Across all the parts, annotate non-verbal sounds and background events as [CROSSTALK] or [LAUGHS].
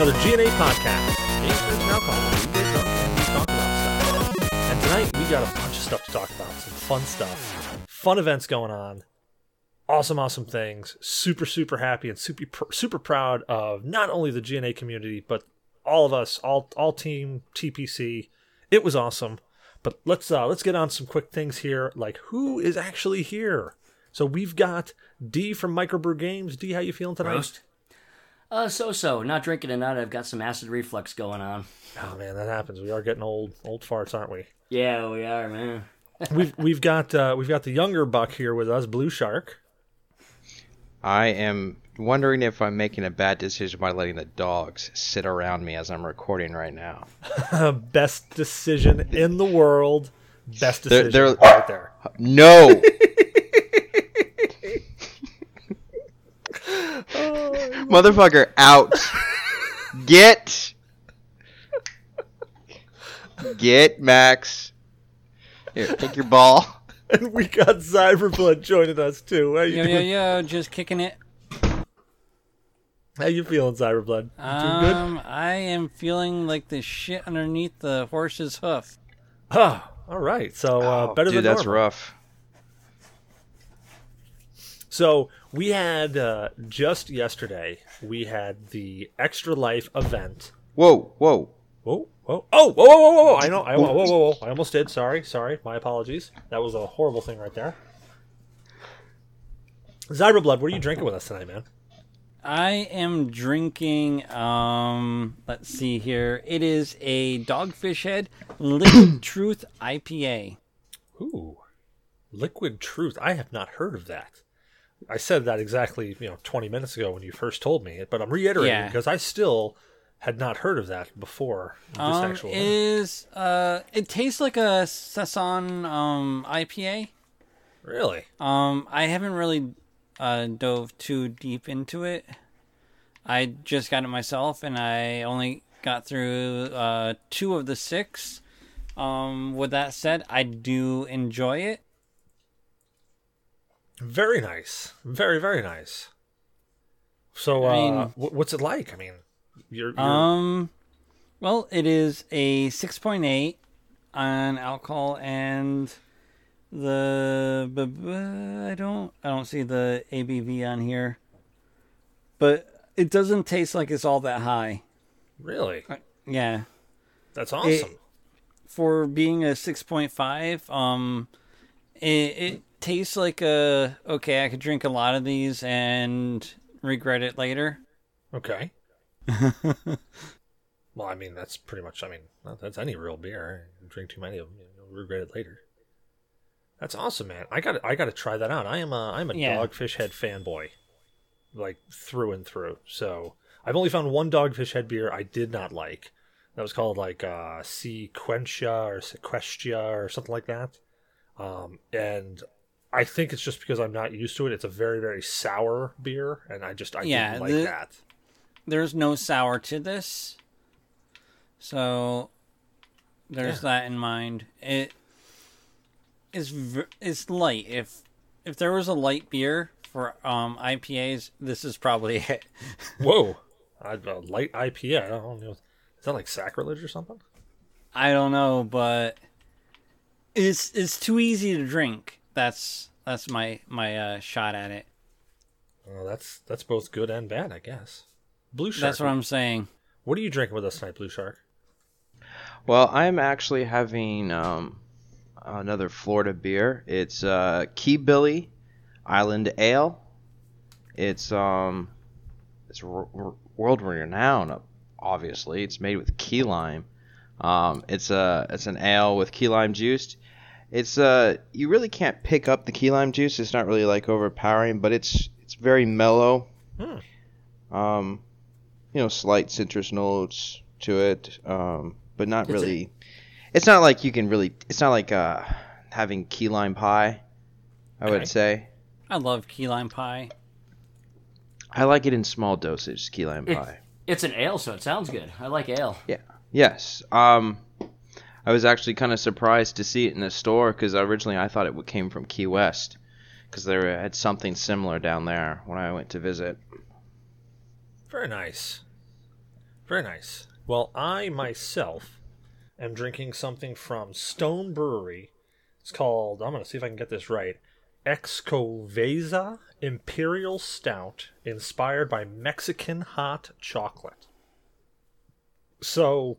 Another GNA podcast. News and Alcohol. We get drunk and we talk about stuff. And tonight we got a bunch of stuff to talk about. Some fun stuff, fun events going on, awesome, awesome things. Super, super happy and super, super proud of not only the GNA community but all of us, all all team TPC. It was awesome. But let's uh, let's get on some quick things here. Like who is actually here? So we've got Dee from Microbrew Games. Dee, how you feeling tonight? Roast? Uh, so so. Not drinking tonight. I've got some acid reflux going on. Oh man, that happens. We are getting old, old farts, aren't we? Yeah, we are, man. [LAUGHS] We've we've got uh, we've got the younger buck here with us, Blue Shark. I am wondering if I'm making a bad decision by letting the dogs sit around me as I'm recording right now. [LAUGHS] Best decision in the world. Best They're- decision they're- right there. [LAUGHS] No! Motherfucker, out! Get! Get, Max. Here, take your ball. And [LAUGHS] we got Zyberblood joining us too. How you, Yo, yo, doing? yo, just kicking it. How you feeling, Zyberblood? Doing good? Um, I am feeling like the shit underneath the horse's hoof. Oh, all right. So uh, Oh, better dude, than that's normal. rough. So we had uh, just yesterday. We had the Extra Life event. Whoa, whoa. Whoa, whoa, oh, whoa, whoa, whoa, whoa! I know, I whoa, whoa, whoa, whoa! I almost did. Sorry, sorry. My apologies. That was a horrible thing right there. Zyberblood, what are you drinking with us tonight, man? I am drinking, um, let's see here. It is a Dogfish Head Liquid [COUGHS] Truth IPA. Ooh, Liquid Truth. I have not heard of that. I said that exactly, you know, 20 minutes ago when you first told me it, but I'm reiterating Yeah. because I still had not heard of that before this Um, actual is, uh, it tastes like a Saison, um, IPA. Really? Um, I haven't really uh, dove too deep into it. I just got it myself, and I only got through uh, two of the six. Um, with that said, I do enjoy it. Very nice. Very, very nice. So, uh, I mean- wh- what's it like? I mean, you're, you're Um, well, it is a six point eight on alcohol, and the b- b- I don't I don't see the ABV on here, but it doesn't taste like it's all that high. really? Yeah. That's awesome. for being a 6.5 um it, it tastes like a okay i could drink a lot of these and regret it later Okay. [LAUGHS] well, I mean, that's pretty much. I mean, that's any real beer. You drink too many of them, you'll regret it later. That's awesome, man. I got. I got to try that out. I am a. I'm a Yeah. Dogfish Head fanboy, like through and through. So I've only found one Dogfish Head beer I did not like. That was called like uh, Sequentia or Sequestia or something like that. Um, and I think it's just because I'm not used to it. It's a very very sour beer, and I just I Yeah, didn't like the- that. there's no sour to this so there's Yeah. that in mind it is it's light if if there was a light beer for um ipas this is probably [LAUGHS] it Whoa, a light IPA. I don't know. Is that like sacrilege or something? i don't know but it's it's too easy to drink that's that's my my uh shot at it Well, that's that's both good and bad, I guess. Blue Shark. That's what I'm saying. What are you drinking with us tonight, Blue Shark? Well, I'm actually having um, another Florida beer. It's uh, Key Billy Island Ale. It's um, it's r- r- world renowned. Obviously, it's made with key lime. Um, it's a it's an ale with key lime juice. It's uh, you really can't pick up the key lime juice. It's not really like overpowering, but it's it's very mellow. Hmm. Um, you know, slight citrus notes to it. Um, but not Is it- really. It's not like you can really. It's not like uh having key lime pie. I Okay. would say. I love key lime pie. I like it in small dosage, key lime It- pie. It's an ale, so it sounds good. I like ale. Yeah. Yes. Um, I was actually kind of surprised to see it in the store because originally I thought it came from Key West because they uh, had something similar down there when I went to visit. Very nice. Very nice. Well, I myself am drinking something from Stone Brewery. It's called, I'm going to see if I can get this right, Xocoveza Imperial Stout, inspired by Mexican hot chocolate. So,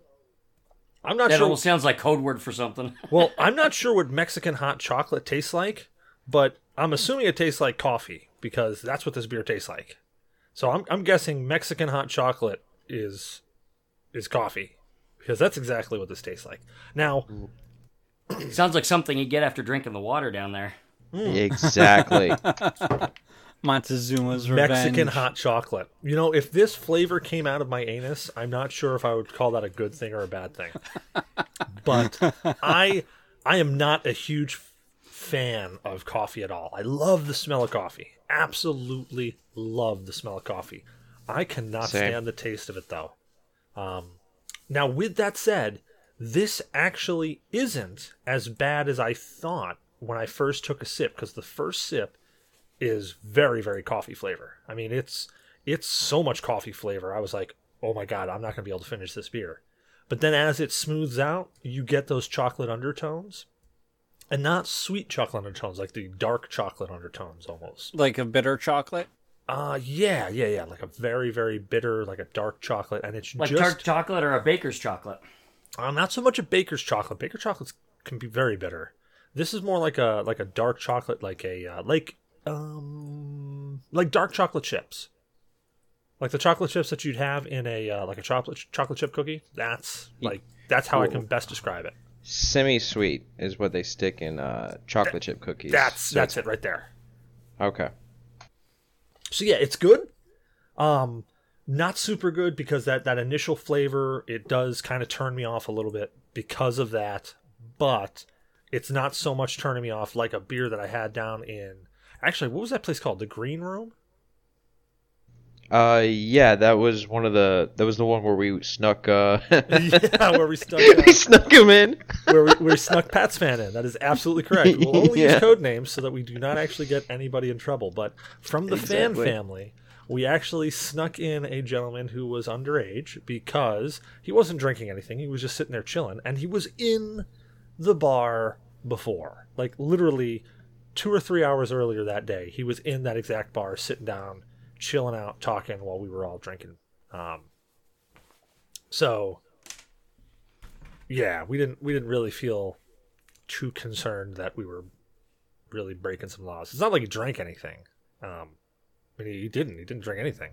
I'm not That sure. almost sounds like code word for something. [LAUGHS] Well, I'm not sure what Mexican hot chocolate tastes like, but I'm assuming it tastes like coffee because that's what this beer tastes like. So I'm I'm guessing Mexican hot chocolate is is coffee because that's exactly what this tastes like. Now, sounds like something you get after drinking the water down there. Exactly. [LAUGHS] Montezuma's revenge. Mexican hot chocolate. You know, if this flavor came out of my anus, I'm not sure if I would call that a good thing or a bad thing. [LAUGHS] but I I am not a huge fan of coffee at all. I love the smell of coffee. Absolutely love the smell of coffee. I cannot Same. stand the taste of it though. Um, now, with that said, this actually isn't as bad as I thought when I first took a sip because the first sip is very very coffee flavor. I mean, it's it's so much coffee flavor. I was like, "Oh my god, I'm not going to be able to finish this beer." But then as it smooths out, you get those chocolate undertones. And not sweet chocolate undertones, like the dark chocolate undertones almost. Like a bitter chocolate. Uh yeah, yeah, yeah, like a very very bitter like a dark chocolate and it's Like just dark chocolate or a baker's chocolate. uh, not so much a baker's chocolate. Baker chocolates can be very bitter. This is more like a like a dark chocolate, like a uh, like um like dark chocolate chips, like the chocolate chips that you'd have in a uh, like a chocolate chocolate chip cookie. That's like that's how I can best describe it. Semi-sweet is what they stick in uh, chocolate chip cookies. That's So that's it right there. Okay. So yeah, it's good. Um, not super good because that that initial flavor it does kind of turn me off a little bit because of that, but it's not so much turning me off like a beer that I had down in. Actually, what was that place called? The Green Room. Uh, yeah, that was one of the. That was the one where we snuck. Uh, [LAUGHS] yeah, where we stuck. [LAUGHS] Uh, we snuck him in. where we, we snuck Pat's fan in. That is absolutely correct. We'll only use code names so that we do not actually get anybody in trouble. But from the fan family, we actually snuck in a gentleman who was underage because he wasn't drinking anything. He was just sitting there chilling, and he was in the bar before, like literally two or three hours earlier that day. He was in that exact bar, sitting down, chilling out, talking while we were all drinking. Um, so yeah, we didn't we didn't really feel too concerned that we were really breaking some laws. It's not like he drank anything. Um, I mean, he didn't. He didn't drink anything.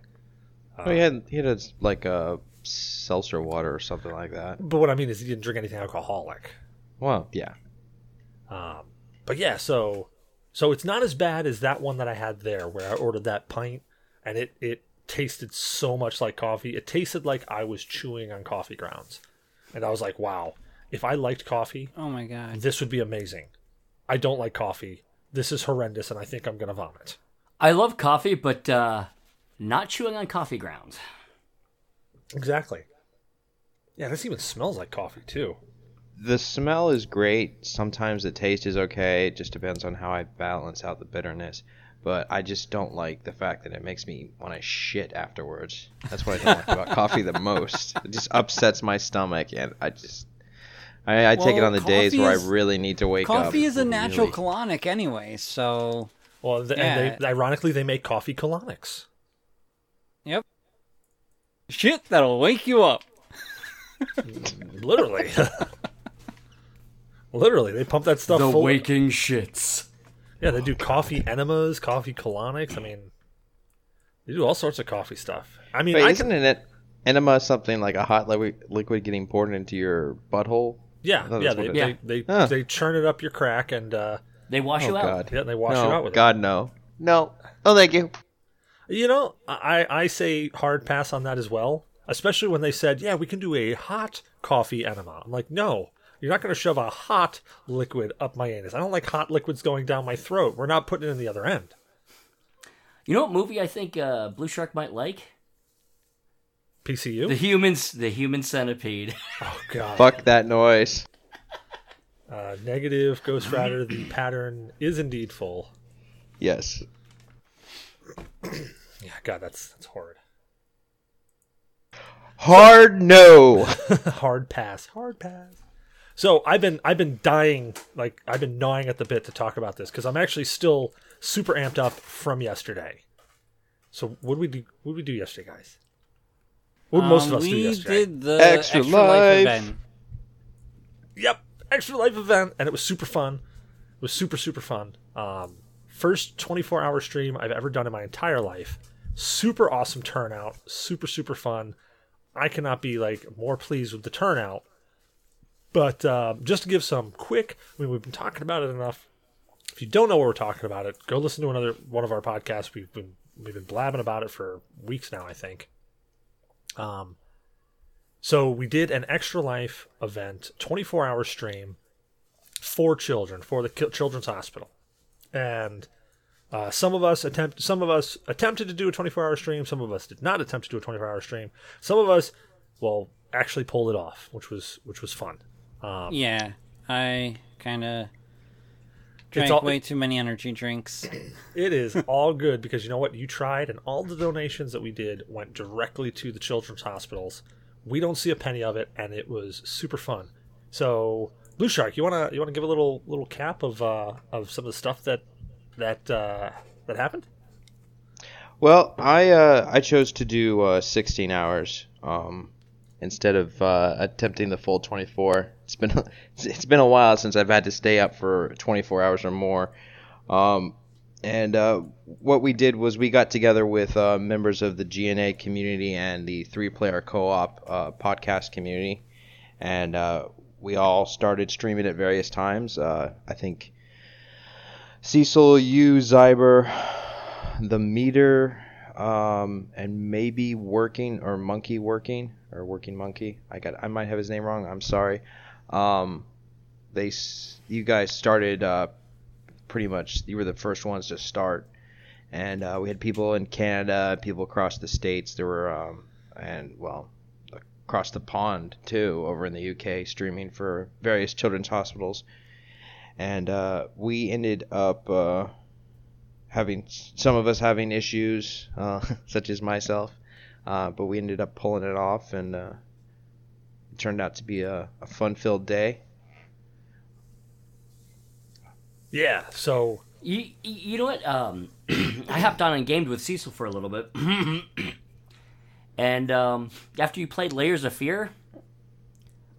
Oh, he had he had a, like a seltzer water or something like that. But what I mean is, he didn't drink anything alcoholic. Well, yeah. Um, but yeah, so so it's not as bad as that one that I had there, where I ordered that pint, and it it tasted so much like coffee. It tasted like I was chewing on coffee grounds, and I was like, wow, if I liked coffee, Oh my god. this would be amazing. I don't like coffee. This is horrendous, and I think I'm gonna vomit. I love coffee, but uh, not chewing on coffee grounds. Exactly. Yeah, this even smells like coffee too. The smell is great. Sometimes the taste is okay. It just depends on how I balance out the bitterness. But I just don't like the fact that it makes me want to shit afterwards. That's what I don't like about coffee the most. It just upsets my stomach, and I just I, I take it on the days where I really need to wake up. Coffee is a natural really- colonic anyway, so Well, th- and they, ironically, they make coffee colonics. yep. Shit that'll wake you up. Literally. [LAUGHS] Literally, they pump that stuff The full. waking shits. Yeah, they do coffee enemas, coffee colonics. I mean, they do all sorts of coffee stuff. I mean, Wait, I isn't can, an enema something like a hot li- liquid getting poured into your butthole? yeah, yeah, they, they, they, Huh. they churn it up your crack and uh, They wash Oh you out. God! yeah, they wash no, it out with God no, no. Oh, thank you. You know, I I say hard pass on that as well. Especially when they said, yeah, we can do a hot coffee enema. I'm like, no, you're not going to shove a hot liquid up my anus. I don't like hot liquids going down my throat. We're not putting it in the other end. You know what movie I think uh, Blue Shark might like? PCU. The humans, the human centipede. [LAUGHS] oh God. Fuck that noise. Uh, negative Ghost Rider. the pattern is indeed full. Yes. Yeah, God, that's that's horrid. Hard no. [LAUGHS] hard pass, hard pass. So I've been I've been dying like I've been gnawing at the bit to talk about this because I'm actually still super amped up from yesterday. So what did we do? What did we do yesterday, guys? What did most of Um, us do we yesterday? did the Extra extra, Life. life event. Yep, extra life event, and it was super fun. It was super super fun. Um, first 24 hour stream I've ever done in my entire life. Super awesome turnout. Super super fun. I cannot be like more pleased with the turnout. But um, just to give some quick, I mean, we've been talking about it enough. If you don't know what we're talking about, it go listen to another one of our podcasts. We've been we've been blabbing about it for weeks now, I think. Um, so we did an extra life event, 24 hour stream for children for the Children's Hospital, and uh, some of us attempt some of us attempted to do a 24 hour stream. Some of us did not attempt to do a 24 hour stream. Some of us, well, actually pulled it off, which was which was fun. Um, Yeah, I kind of drank all- way too many energy drinks. [COUGHS] It is all good because you know what? You tried, and all the donations that we did went directly to the children's hospitals. We don't see a penny of it, and it was super fun. So, Blue Shark, you wanna you wanna give a little little cap of uh, of some of the stuff that that uh, that happened? Well, I uh, I chose to do uh, 16 hours um, instead of uh, attempting the full 24. It's been it's been a while since I've had to stay up for 24 hours or more. Um, and uh, what we did was we got together with uh, members of the GNA community and the three player co op uh, podcast community, and uh, we all started streaming at various times. Uh, I think Cecil, you, Zyber, the meter, um, and maybe working or monkey working or working monkey. I got I might have his name wrong. I'm sorry. Um, they you guys started uh, pretty much. You were the first ones to start, and uh, we had people in Canada, people across the states. There were um, and well across the pond too, over in the UK, streaming for various children's hospitals. And uh, we ended up uh, having some of us having issues, uh, [LAUGHS] such as myself, uh, but we ended up pulling it off, and uh, it turned out to be a, a fun-filled day. Yeah. So You, you- you know what? Um, [CLEARS THROAT] I hopped on and gamed with Cecil for a little bit. [CLEARS THROAT] and um, after you played Layers of Fear,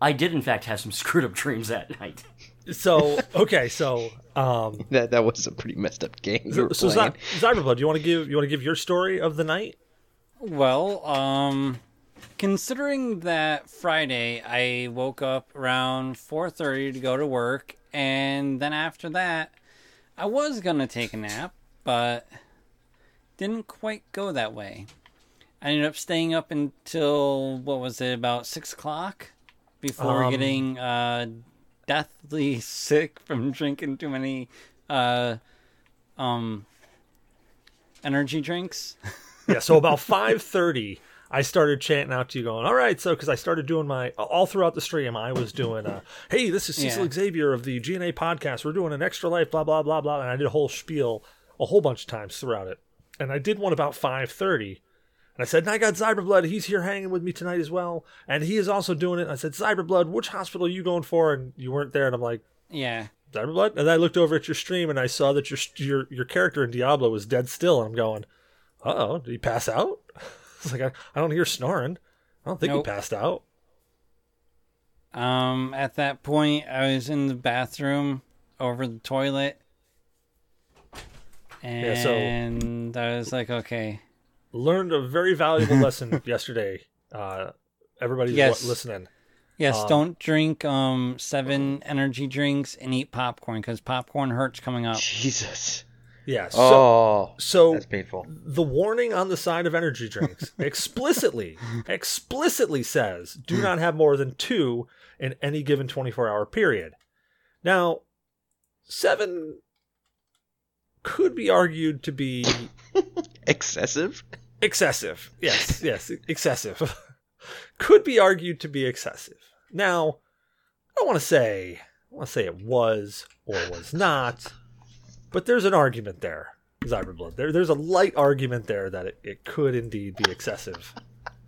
I did, in fact, have some [LAUGHS] screwed up dreams that night. so okay. So um, [LAUGHS] That that was a pretty messed up game. we so, were so. Zy- Zyberblood, do you want to give you want to give your story of the night? Well, um, considering that Friday I woke up around 4:30 to go to work, and then after that I was gonna take a nap, but didn't quite go that way. I ended up staying up until what was it about six o'clock before Um, getting uh, deathly sick from drinking too many uh, um, energy drinks. [LAUGHS] yeah so about 5.30 i started chanting out to you going all right so because i started doing my all throughout the stream i was doing uh hey this is cecil Yeah. xavier of the gna podcast we're doing an extra life blah blah blah blah and i did a whole spiel a whole bunch of times throughout it and i did one about 5.30 and I said, and I got Zyberblood. He's here hanging with me tonight as well. And he is also doing it. And I said, Zyberblood, which hospital are you going for? And you weren't there. And I'm like, yeah. Zyberblood? And I looked over at your stream and I saw that your your your character in Diablo was dead still. And I'm going, uh oh, did he pass out? [LAUGHS] It's like I, I don't hear snoring. I don't think Nope. he passed out. Um, at that point, I was in the bathroom over the toilet, Yeah, so- and I was like, okay, Learned a very valuable [LAUGHS] lesson yesterday. Uh, everybody's Yes. wa- listening. yes, Um, don't drink um seven energy drinks and eat popcorn because popcorn hurts coming up. Jesus. Yeah. So, Oh, so that's painful. the warning on the side of energy drinks [LAUGHS] explicitly explicitly says do [LAUGHS] not have more than two in any given 24 hour period now seven could be argued to be [LAUGHS] Excessive. excessive yes yes excessive [LAUGHS] could be argued to be excessive now i don't want to say i want to say it was or was not but there's an argument there Zyberblood. There, there's a light argument there that it, it could indeed be excessive.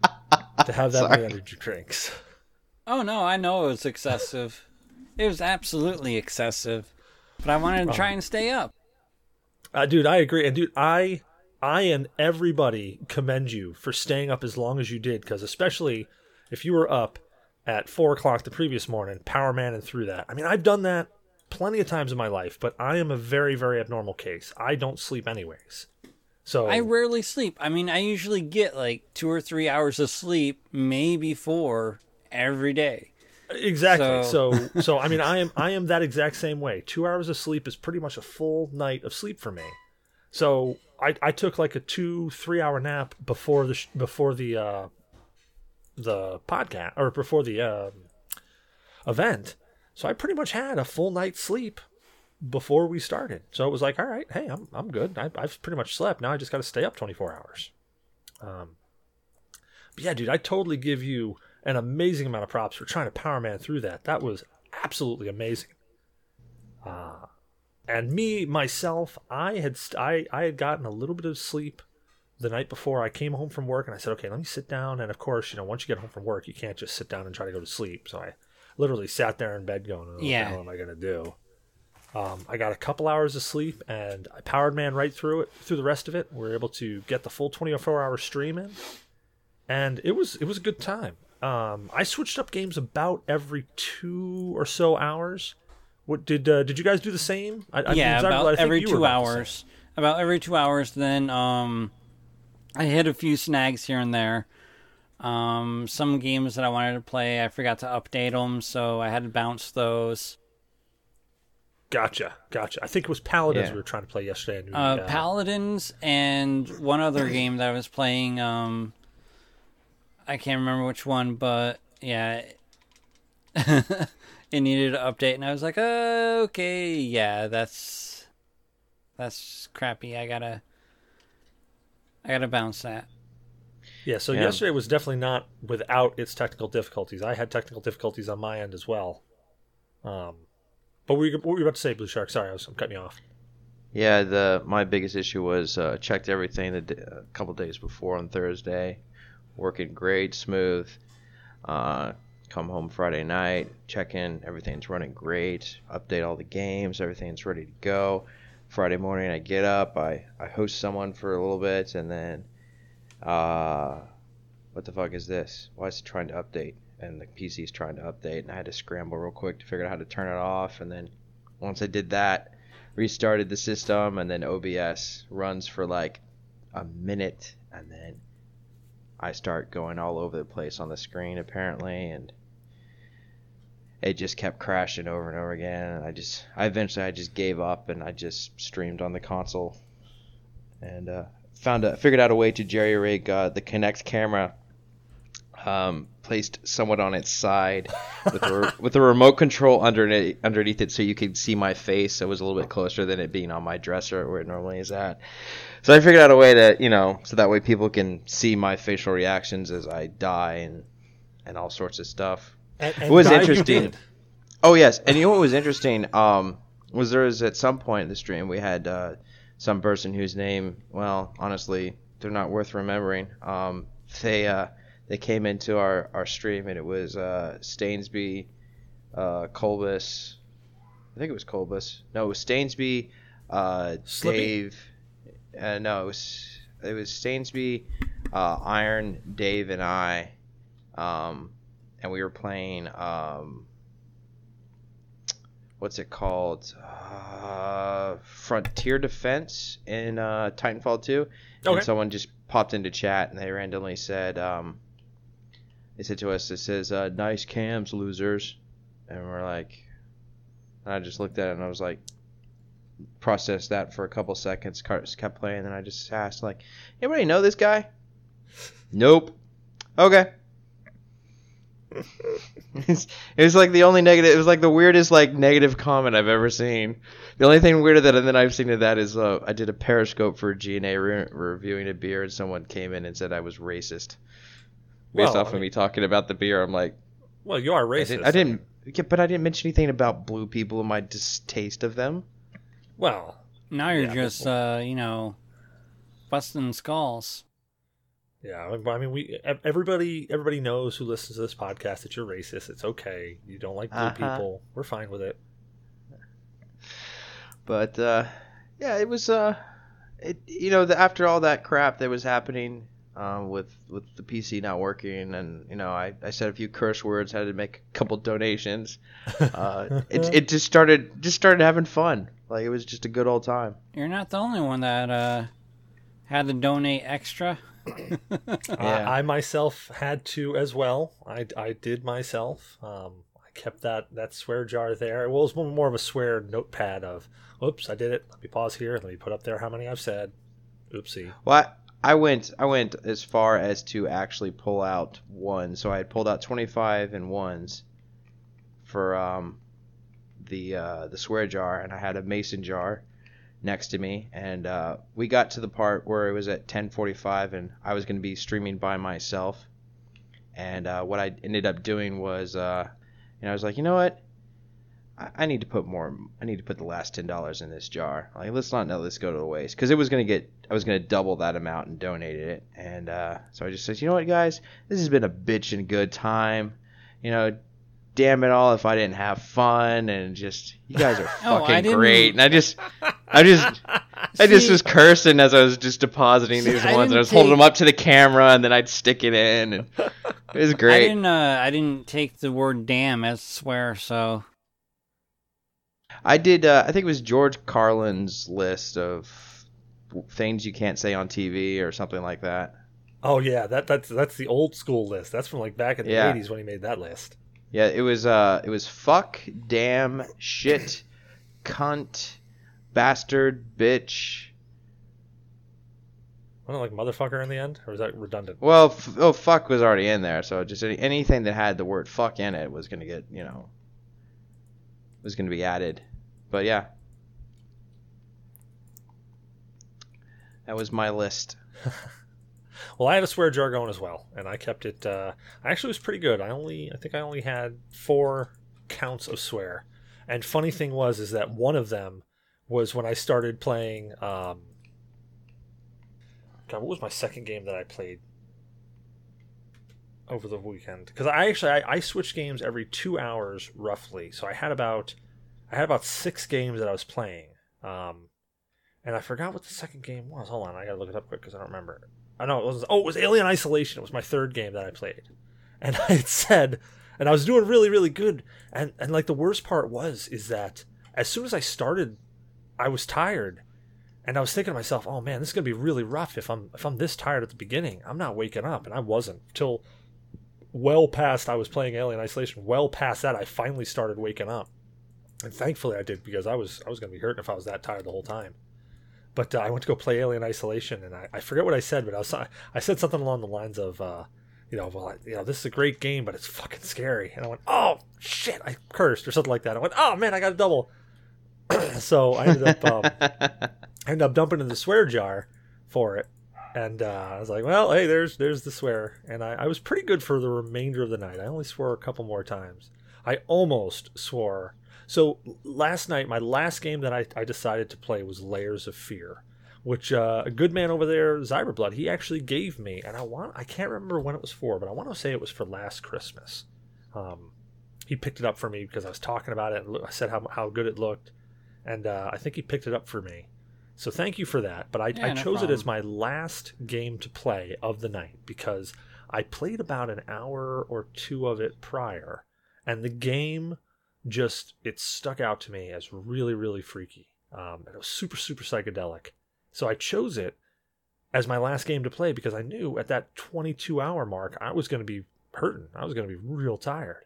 [LAUGHS] to have that many energy drinks. Oh no, I know it was excessive. it was absolutely excessive. But I wanted to try and stay up. Uh, dude, I agree, and dude, I, I and everybody commend you for staying up as long as you did, because especially if you were up at four o'clock the previous morning, power man and through that. I mean, I've done that plenty of times in my life, but I am a very, very abnormal case. I don't sleep anyways. So I rarely sleep. I mean, I usually get like two or three hours of sleep, maybe four every day. Exactly. So- So, so I mean, [LAUGHS] I am I am that exact same way. Two hours of sleep is pretty much a full night of sleep for me. So I I took like a two three hour nap before the sh- before the uh, the podcast or before the um, event. So I pretty much had a full night's sleep before we started. So it was like, all right, hey, I'm I'm good. I, I've pretty much slept. Now I just got to stay up 24 hours. Um, but yeah, dude, I totally give you an amazing amount of props for trying to power man through that. That was absolutely amazing. Uh, and me myself, I had st- I I had gotten a little bit of sleep the night before I came home from work, and I said, okay, let me sit down. And of course, you know, once you get home from work, you can't just sit down and try to go to sleep. So I literally sat there in bed going, what Yeah. hell am I gonna do? Um, I got a couple hours of sleep, and I powered man right through it, through the rest of it. We were able to get the full 24 hour stream in, and it was it was a good time. Um, I switched up games about every two or so hours. What did uh, did you guys do the same? I, I yeah, mean, Zach, I about every two about hours. About every two hours. Then um, I hit a few snags here and there. Um, some games that I wanted to play, I forgot to update them, so I had to bounce those. Gotcha, gotcha. I think it was Paladins Yeah. we were trying to play yesterday. And we, Uh, Paladins and one other game that I was playing. Um, I can't remember which one, but yeah, [LAUGHS] it needed an update, and I was like, uh, okay, yeah, that's that's crappy. I gotta, I gotta bounce that. yeah. So Yeah. yesterday was definitely not without its technical difficulties. I had technical difficulties on my end as well. Um, but we, what were you about to say, Blue Shark? Sorry, I was I'm cutting you off. Yeah, the my biggest issue was uh, checked everything the d- a couple days before on Thursday, working great, smooth. Uh, come home Friday night, check in, everything's running great. Update all the games, everything's ready to go. Friday morning, I get up, I I host someone for a little bit, and then, uh, what the fuck is this? Why is it trying to update? And the PC's trying to update, and I had to scramble real quick to figure out how to turn it off, and then once I did that restarted the system and then OBS runs for like a minute and then I start going all over the place on the screen apparently and it just kept crashing over and over again. And I just I eventually I just gave up and I just streamed on the console and uh, found a figured out a way to jerry rig uh, the Kinect camera um, placed somewhat on its side with a, re- [LAUGHS] with a remote control underneath underneath it, so you could see my face. It was a little bit closer than it being on my dresser where it normally is at. So I figured out a way to, you know, so that way people can see my facial reactions as I die and and all sorts of stuff. And, and It was interesting. Oh yes, and you know what was interesting? Um, was there was at some point in the stream we had uh, some person whose name, well, honestly, they're not worth remembering. Um, they uh, they came into our, our stream and it was uh, Stainsby, uh, Colbus, I think it was Colbus. No, it was Stainsby, uh, Slippy? Dave. Uh, no, it was it was Stainsby, uh, Iron, Dave, and I, um, and we were playing. Um, what's it called? Uh, Frontier Defense in uh, Titanfall 2. Okay. And someone just popped into chat and they randomly said, um, they said to us, it says, uh, nice cams, losers. And we're like, and I just looked at it and I was like, processed that for a couple seconds, kept playing, and I just asked, like, anybody know this guy? nope. Okay. It was like the only negative. It was like the weirdest like negative comment I've ever seen. The only thing weirder that than I've seen of that is uh, I did a Periscope for GNA re- reviewing a beer, and someone came in and said I was racist based Well, off I of me talking about the beer. I'm like, Well, you are I racist. didn't, I didn't yeah, but I didn't mention anything about blue people and my distaste of them. Well, Now you're Yeah, just, uh, you know, busting skulls. Yeah, I mean, we everybody everybody knows who listens to this podcast that you're racist. It's okay. You don't like blue Uh-huh. people. We're fine with it. But uh, yeah, it was uh, it you know the, after all that crap that was happening um, with with the PC not working, and you know I, I said a few curse words, had to make a couple donations. Uh, [LAUGHS] it it just started just started having fun. Like it was just a good old time. You're not the only one that uh, had to donate extra. [LAUGHS] Yeah. I, I myself had to as well. I, I did myself. Um, I kept that, that swear jar there. Well, It was more of a swear notepad of, oops, I did it. Let me pause here. Let me put up there how many I've said. Oopsie. Well, I, went I went as far as to actually pull out one. So I had pulled out 25 and ones for um, the uh, the swear jar, and I had a mason jar next to me, and uh, we got to the part where it was at 10:45, and I was going to be streaming by myself. And uh, what I ended up doing was, uh, you know, I was like, you know what? I, need to put more. I need to put the last ten dollars in this jar. Like, let's not let this go to the waste, because it was gonna get. I was gonna double that amount and donate it. And uh, so I just said, you know what, guys, this has been a bitchin' good time. You know, damn it all if I didn't have fun and just you guys are [LAUGHS] Oh, fucking didn't- great. And I just, [LAUGHS] I just. I just See- was cursing as I was just depositing these I ones, and I was holding them up to the camera, and then I'd stick it in, and it was [LAUGHS] great. I didn't. Uh, I didn't take the word "damn" as swear. So I did. Uh, I think it was George Carlin's list of things you can't say on TV or something like that. Oh yeah, that that's that's the old school list. That's from like back in the Yeah. eighties when he made that list. Yeah, it was. Uh, it was fuck, damn, shit, cunt, bastard, bitch. Wasn't it like motherfucker in the end, or was that redundant? Well, f- oh fuck was already in there, so just any, anything that had the word fuck in it was gonna get you know was gonna be added. But yeah, that was my list. [LAUGHS] Well, I had a swear jar going as well, and I kept it. Uh, I actually was pretty good. I only, I think, I only had four counts of swear. And funny thing was, is that one of them was when I started playing. Um, God, what was my second game that I played over the weekend? Because I actually I, I switched games every two hours roughly, so I had about I had about six games that I was playing. Um, and I forgot what the second game was. Hold on, I gotta look it up quick because I don't remember. I know it was. Oh, it was Alien Isolation. It was my third game that I played, [LAUGHS] and I had said, and I was doing really, really good. And and like the worst part was is that as soon as I started, I was tired, and I was thinking to myself, oh man, this is gonna be really rough if I'm if I'm this tired at the beginning. I'm not waking up, and I wasn't till well past I was playing Alien Isolation. Well past that, I finally started waking up, and thankfully I did because I was I was gonna be hurting if I was that tired the whole time. But uh, I went to go play Alien Isolation, and I, I forget what I said, but I was I said something along the lines of, uh, you know, well, I, you know, this is a great game, but it's fucking scary. And I went, oh shit, I cursed or something like that. I went, oh man, I got a double. [CLEARS THROAT] so I ended up um, [LAUGHS] I ended up dumping in the swear jar for it, and uh, I was like, well, hey, there's there's the swear, and I, I was pretty good for the remainder of the night. I only swore a couple more times. I almost swore. So last night, my last game that I, I decided to play was Layers of Fear, which uh, a good man over there, Zyberblood, he actually gave me, and I want I can't remember when it was for, but I want to say it was for last Christmas. Um, he picked it up for me because I was talking about it and I said how how good it looked, and uh, I think he picked it up for me. So thank you for that. But I, Yeah, I no chose it as my last game to play of the night because I played about an hour or two of it prior, and the game just it stuck out to me as really really freaky. Um, and it was super super psychedelic. So I chose it as my last game to play because I knew at that 22 hour mark I was going to be hurting. I was going to be real tired.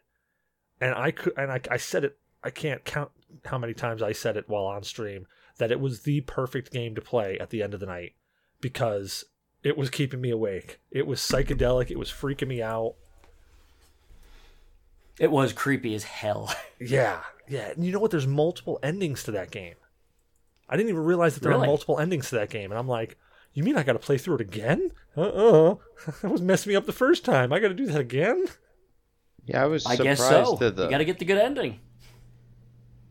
And I could and I, I said it I can't count how many times I said it while on stream that it was the perfect game to play at the end of the night because it was keeping me awake. It was psychedelic, it was freaking me out. It was creepy as hell. [LAUGHS] Yeah, yeah. And you know what? There's multiple endings to that game. I didn't even realize that there Really? are multiple endings to that game, and I'm like, you mean I got to play through it again? Uh uh [LAUGHS] that was messing me up the first time. I got to do that again. yeah, I was I guess so. that the You got to get the good ending.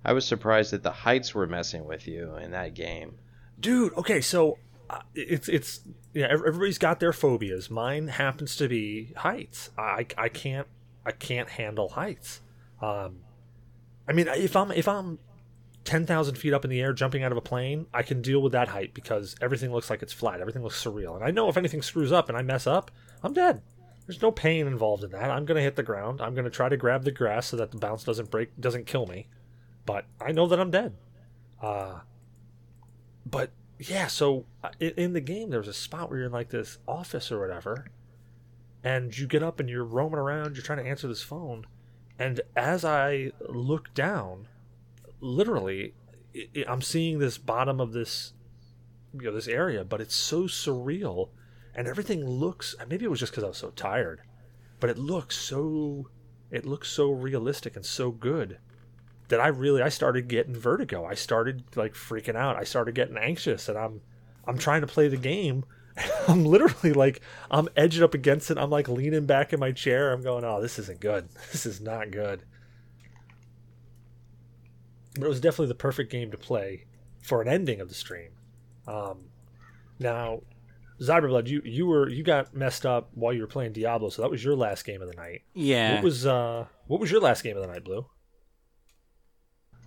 I was surprised that the heights were messing with you in that game. Dude, okay, so uh, it's it's yeah. ev- Everybody's got their phobias. Mine happens to be heights. I I can't I can't handle heights. Um, I mean, if I'm if I'm ten thousand feet up in the air jumping out of a plane, I can deal with that height because everything looks like it's flat. Everything looks surreal, and I know if anything screws up and I mess up, I'm dead. There's no pain involved in that. I'm gonna hit the ground. I'm gonna try to grab the grass so that the bounce doesn't break, doesn't kill me. But I know that I'm dead. Uh, but yeah, so uh, in, in the game, there was a spot where you're in like this office or whatever, and you get up and you're roaming around. You're trying to answer this phone, and as I look down, literally, I'm seeing this bottom of this, you know, this area, but it's so surreal, and everything looks. Maybe it was just because I was so tired, but it looks so. It looks so realistic and so good that I really I started getting vertigo. I started like freaking out. I started getting anxious, and I'm I'm trying to play the game. [LAUGHS] I'm literally like I'm edging up against it. I'm like leaning back in my chair. I'm going, oh, this isn't good. [LAUGHS] This is not good. But it was definitely the perfect game to play for an ending of the stream. Um, now, Zyberblood, you you were you got messed up while you were playing Diablo, so that was your last game of the night. Yeah. What was uh what was your last game of the night, Blue?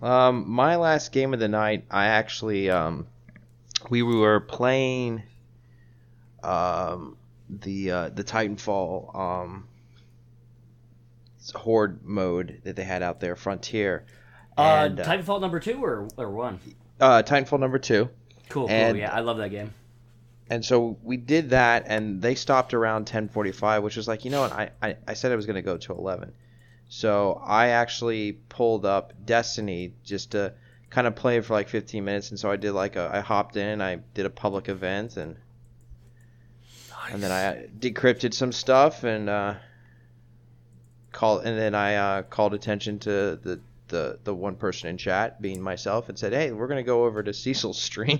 Um, my last game of the night, I actually um, we were playing um the uh, the Titanfall um horde mode that they had out there, Frontier. Uh, And, uh, Titanfall number two or, or one? uh, Titanfall number two. Cool, cool. and- yeah, I love that game. and so we did that and they stopped around 1045 which was like you know what i, I, I said i was going to go to 11 so i actually pulled up destiny just to kind of play for like 15 minutes and so i did like a i hopped in i did a public event and and then i decrypted some stuff and uh called and then i uh called attention to the the, the one person in chat being myself and said hey we're going to go over to cecil's stream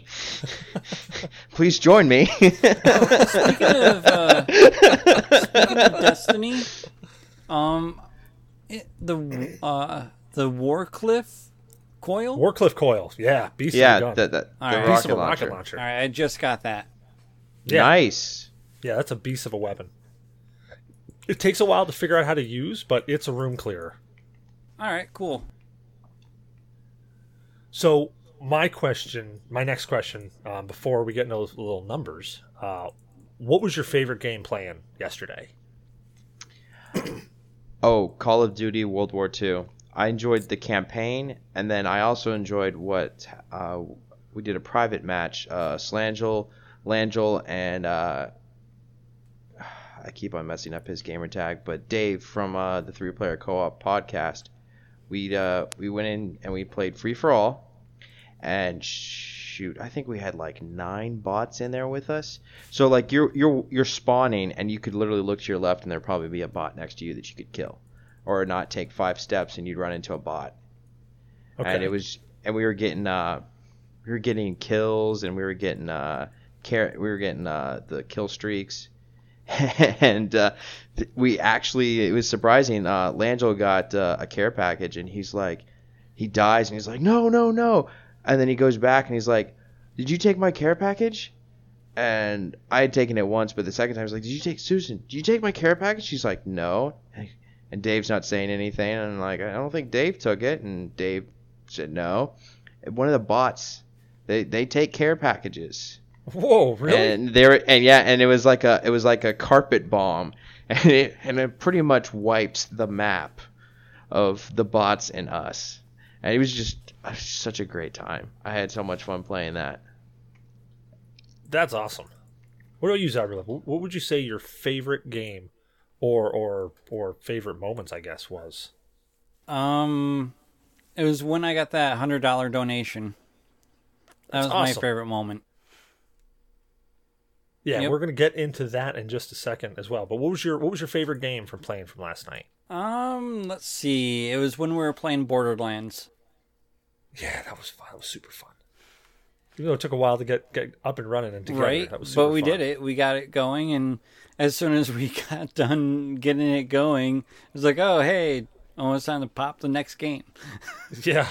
[LAUGHS] please join me [LAUGHS] Speaking of, uh, speaking of Destiny, um, it, the uh, the Wardcliff Coil. Wardcliff Coil, yeah, beast yeah of a gun. the, the, the right. beast rocket of a launcher. rocket launcher. All right, I just got that. Yeah. nice Yeah, that's a beast of a weapon. It takes a while to figure out how to use, but it's a room clearer. All right, cool. So my question, my next question, um, before we get into those little numbers, uh, what was your favorite game playing yesterday? [CLEARS THROAT] oh call of duty world war ii i enjoyed the campaign and then i also enjoyed what uh, we did a private match uh, slangel langel and uh, i keep on messing up his gamer tag but dave from uh, the three player co-op podcast we uh, we went in and we played free for all and shoot i think we had like nine bots in there with us. So like you're you're you're spawning and you could literally look to your left and there'd probably be a bot next to you that you could kill or not take five steps and you'd run into a bot. Okay. and it was and we were getting uh we were getting kills and we were getting uh car- we were getting uh the kill streaks [LAUGHS] and uh we actually it was surprising uh got uh, a care package and he's like he dies and he's like no no no. And then he goes back and he's like did you take my care package? And I had taken it once but the second time I was like did you take Susan did you take my care package? She's like no. [LAUGHS] And Dave's not saying anything. And I'm like I don't think Dave took it. And Dave said no. One of the bots they they take care packages Whoa, really? and there and yeah and it was like a it was like a carpet bomb [LAUGHS] and it and it pretty much wipes the map of the bots and us and it was just uh, such a great time i had so much fun playing that That's awesome. What about you, Cyberlip? What would you say your favorite game, or or or favorite moments? I guess was. Um, it was when I got that hundred dollar donation. That That's was my favorite moment. Yeah, Yep. we're gonna get into that in just a second as well. But what was your what was your favorite game from playing from last night? Um, let's see. It was when we were playing Borderlands. Yeah, that was fun. That was super fun. Even though it took a while to get get up and running and together, right? that was super But we fun. did it. We got it going, and as soon as we [LAUGHS] got done getting it going, it was like, oh hey, almost time to pop the next game. [LAUGHS] Yeah,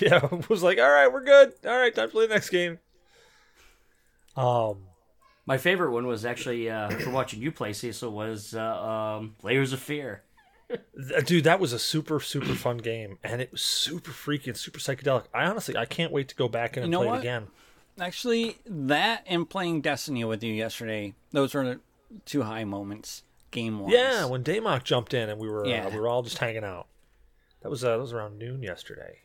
yeah. [LAUGHS] It was like, all right, we're good. All right, time to play the next game. Um, My favorite one was actually uh, for watching you play Cecil was uh, um, Layers of Fear. dude, that was a super super fun game, and it was super freaky and super psychedelic. I honestly, I can't wait to go back in and You know play what? it again. Actually, that and playing Destiny with you yesterday, those were the two high moments game wise. Yeah, when Daymok jumped in and we were Yeah. uh, we were all just hanging out. That was uh, that was around noon yesterday.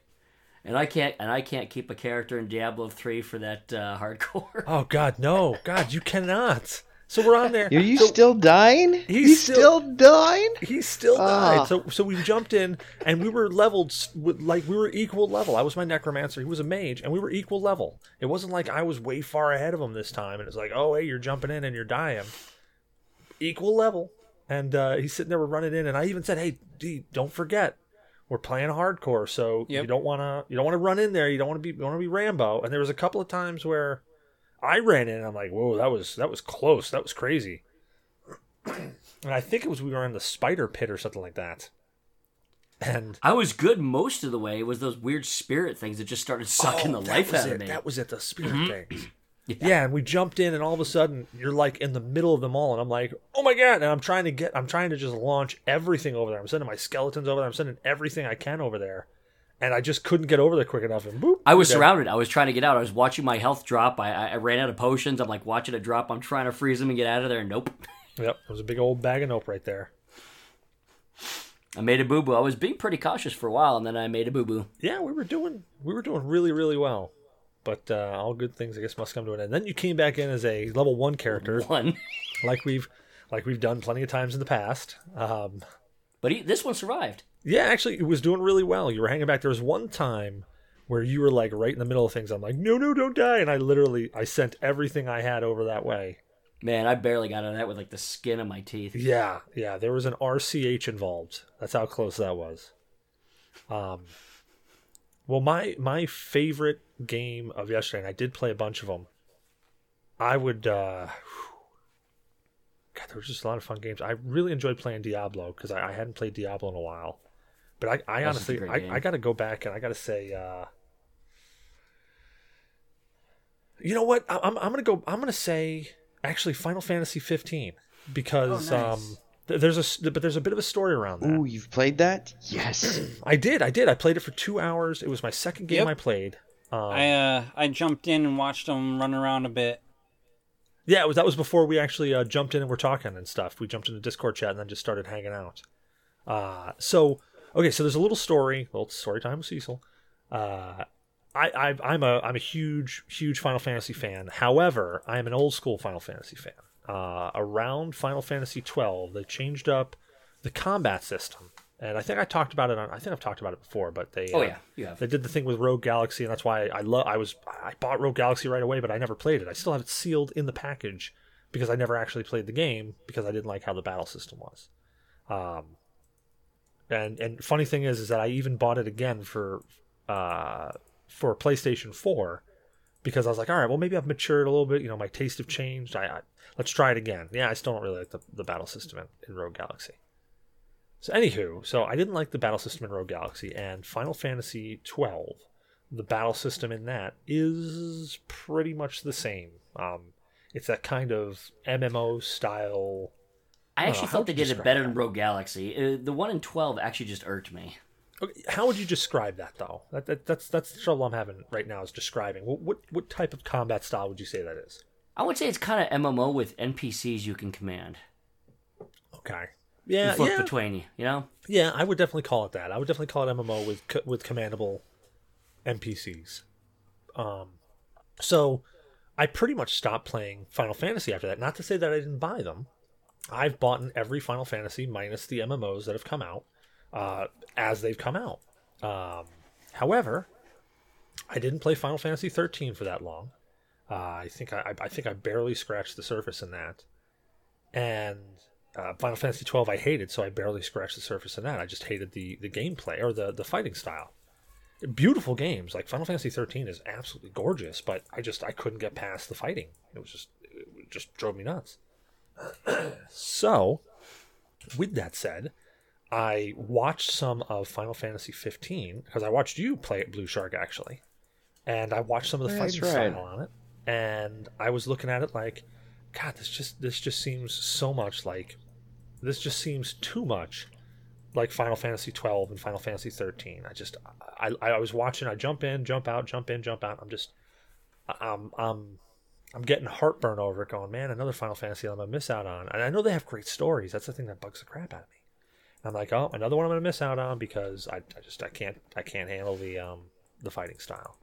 And I can't and I can't keep a character in Diablo three for that uh, [LAUGHS] hardcore. Oh God, no, God, you cannot. So we're on there. Are you So still dying? He's you still- still, dying? He's still Ah. died. So so we jumped in and we were leveled with, like we were equal level. I was my necromancer. He was a mage, and we were equal level. It wasn't like I was way far ahead of him this time. And it's like, oh hey, you're jumping in and you're dying. Equal level. And uh, he's sitting there, we're running in, and I even said, hey, D, don't forget. We're playing hardcore, so Yep. you don't want to you don't want to run in there. You don't want to be want to be Rambo. And there was a couple of times where I ran in. and I'm like, whoa, that was that was close. That was crazy. And I think it was we were in the spider pit or something like that. And I was good most of the way. It was those weird spirit things that just started sucking Oh, the life out of me. That was it. The spirit mm-hmm. thing. Yeah. and we jumped in, and all of a sudden you're like in the middle of them all, and I'm like, oh my god! And I'm trying to get, I'm trying to just launch everything over there. I'm sending my skeletons over there. I'm sending everything I can over there, and I just couldn't get over there quick enough. And boop, I was surrounded. I was trying to get out. I was watching my health drop. I, I I ran out of potions. I'm like watching it drop. I'm trying to freeze them and get out of there. Nope. [LAUGHS] Yep, it was a big old bag of nope right there. I made a boo boo. I was being pretty cautious for a while, and then I made a boo boo. Yeah, we were doing, we were doing really, really well. But uh, all good things, I guess, must come to an end. Then you came back in as a level one character, One, [LAUGHS] like we've, like we've done plenty of times in the past. Um, but he, this one survived. Yeah, actually, it was doing really well. You were hanging back. There was one time where you were like right in the middle of things. I'm like, no, no, don't die. And I literally, I sent everything I had over that way. Man, I barely got out of that with like the skin of my teeth. Yeah, yeah. There was an RCH involved. That's how close that was. Um, well, my my favorite game of yesterday, and I did play a bunch of them. I would. uh God, there was just a lot of fun games. I really enjoyed playing Diablo because I, I hadn't played Diablo in a while. But I, I honestly, I. I got to go back and I got to say, uh, you know what? I, I'm I'm gonna go. I'm gonna say actually Final Fantasy 15 because Oh, nice. um, there's a but there's a bit of a story around that. Ooh, you've played that? Yes. [CLEARS THROAT] I did, I did. I played it for two hours. It was my second game Yep. I played. Um, I uh I jumped in and watched them run around a bit. Yeah, it was, that was before we actually uh, jumped in and were talking and stuff. We jumped into Discord chat and then just started hanging out. Uh, so okay, so there's a little story, little story time with Cecil. Uh, I, I I'm a I'm a huge huge Final Fantasy fan. However, I am an old school Final Fantasy fan. Uh, around Final Fantasy 12, they changed up the combat system, and I think I talked about it on. I think I've talked about it before, but they Oh uh, yeah, you have. they did the thing with Rogue Galaxy, and that's why I love. I was I bought Rogue Galaxy right away, but I never played it. I still have it sealed in the package because I never actually played the game because I didn't like how the battle system was. Um, and and funny thing is, is that I even bought it again for uh for PlayStation Four because I was like, all right, well maybe I've matured a little bit. You know, my taste have changed. I, I let's try it again. Yeah, I still don't really like the, the battle system in, in Rogue Galaxy. So, anywho, so I didn't like the battle system in Rogue Galaxy, and Final Fantasy twelve, the battle system in that is pretty much the same. Um, it's that kind of MMO style. I actually thought they did it better that? in Rogue Galaxy. Uh, the one in twelve actually just irked me. Okay, how would you describe that though? That, that, that's that's the trouble I'm having right now is describing. What, what what type of combat style would you say that is? I would say it's kind of MMO with NPCs you can command. Okay. You Yeah, flip yeah, between you. You know. yeah. I would definitely call it that. I would definitely call it MMO with with commandable NPCs. Um, so I pretty much stopped playing Final Fantasy after that. Not to say that I didn't buy them. I've bought in every Final Fantasy minus the MMOs that have come out uh, as they've come out. Um, however, I didn't play Final Fantasy 13 for that long. Uh, I think I, I think I barely scratched the surface in that, and uh, Final Fantasy 12 I hated, so I barely scratched the surface in that. I just hated the the gameplay or the the fighting style. Beautiful games like Final Fantasy 13 is absolutely gorgeous, but I just I couldn't get past the fighting. It was just it just drove me nuts. [CLEARS THROAT] so, with that said, I watched some of Final Fantasy 15 because I watched you play it Blue Shark actually, and I watched some of the That's fighting right. style on it. and I was looking at it like, God, this just this just seems so much like this just seems too much like Final Fantasy 12 and Final Fantasy 13. I just I, I was watching. I jump in, jump out, jump in, jump out. I'm just I'm I'm I'm getting heartburn over it. Going, man, another Final Fantasy I'm gonna miss out on. And I know they have great stories. That's the thing that bugs the crap out of me. I'm like, oh, another one I'm gonna miss out on because I, I just I can't I can't handle the um the fighting style.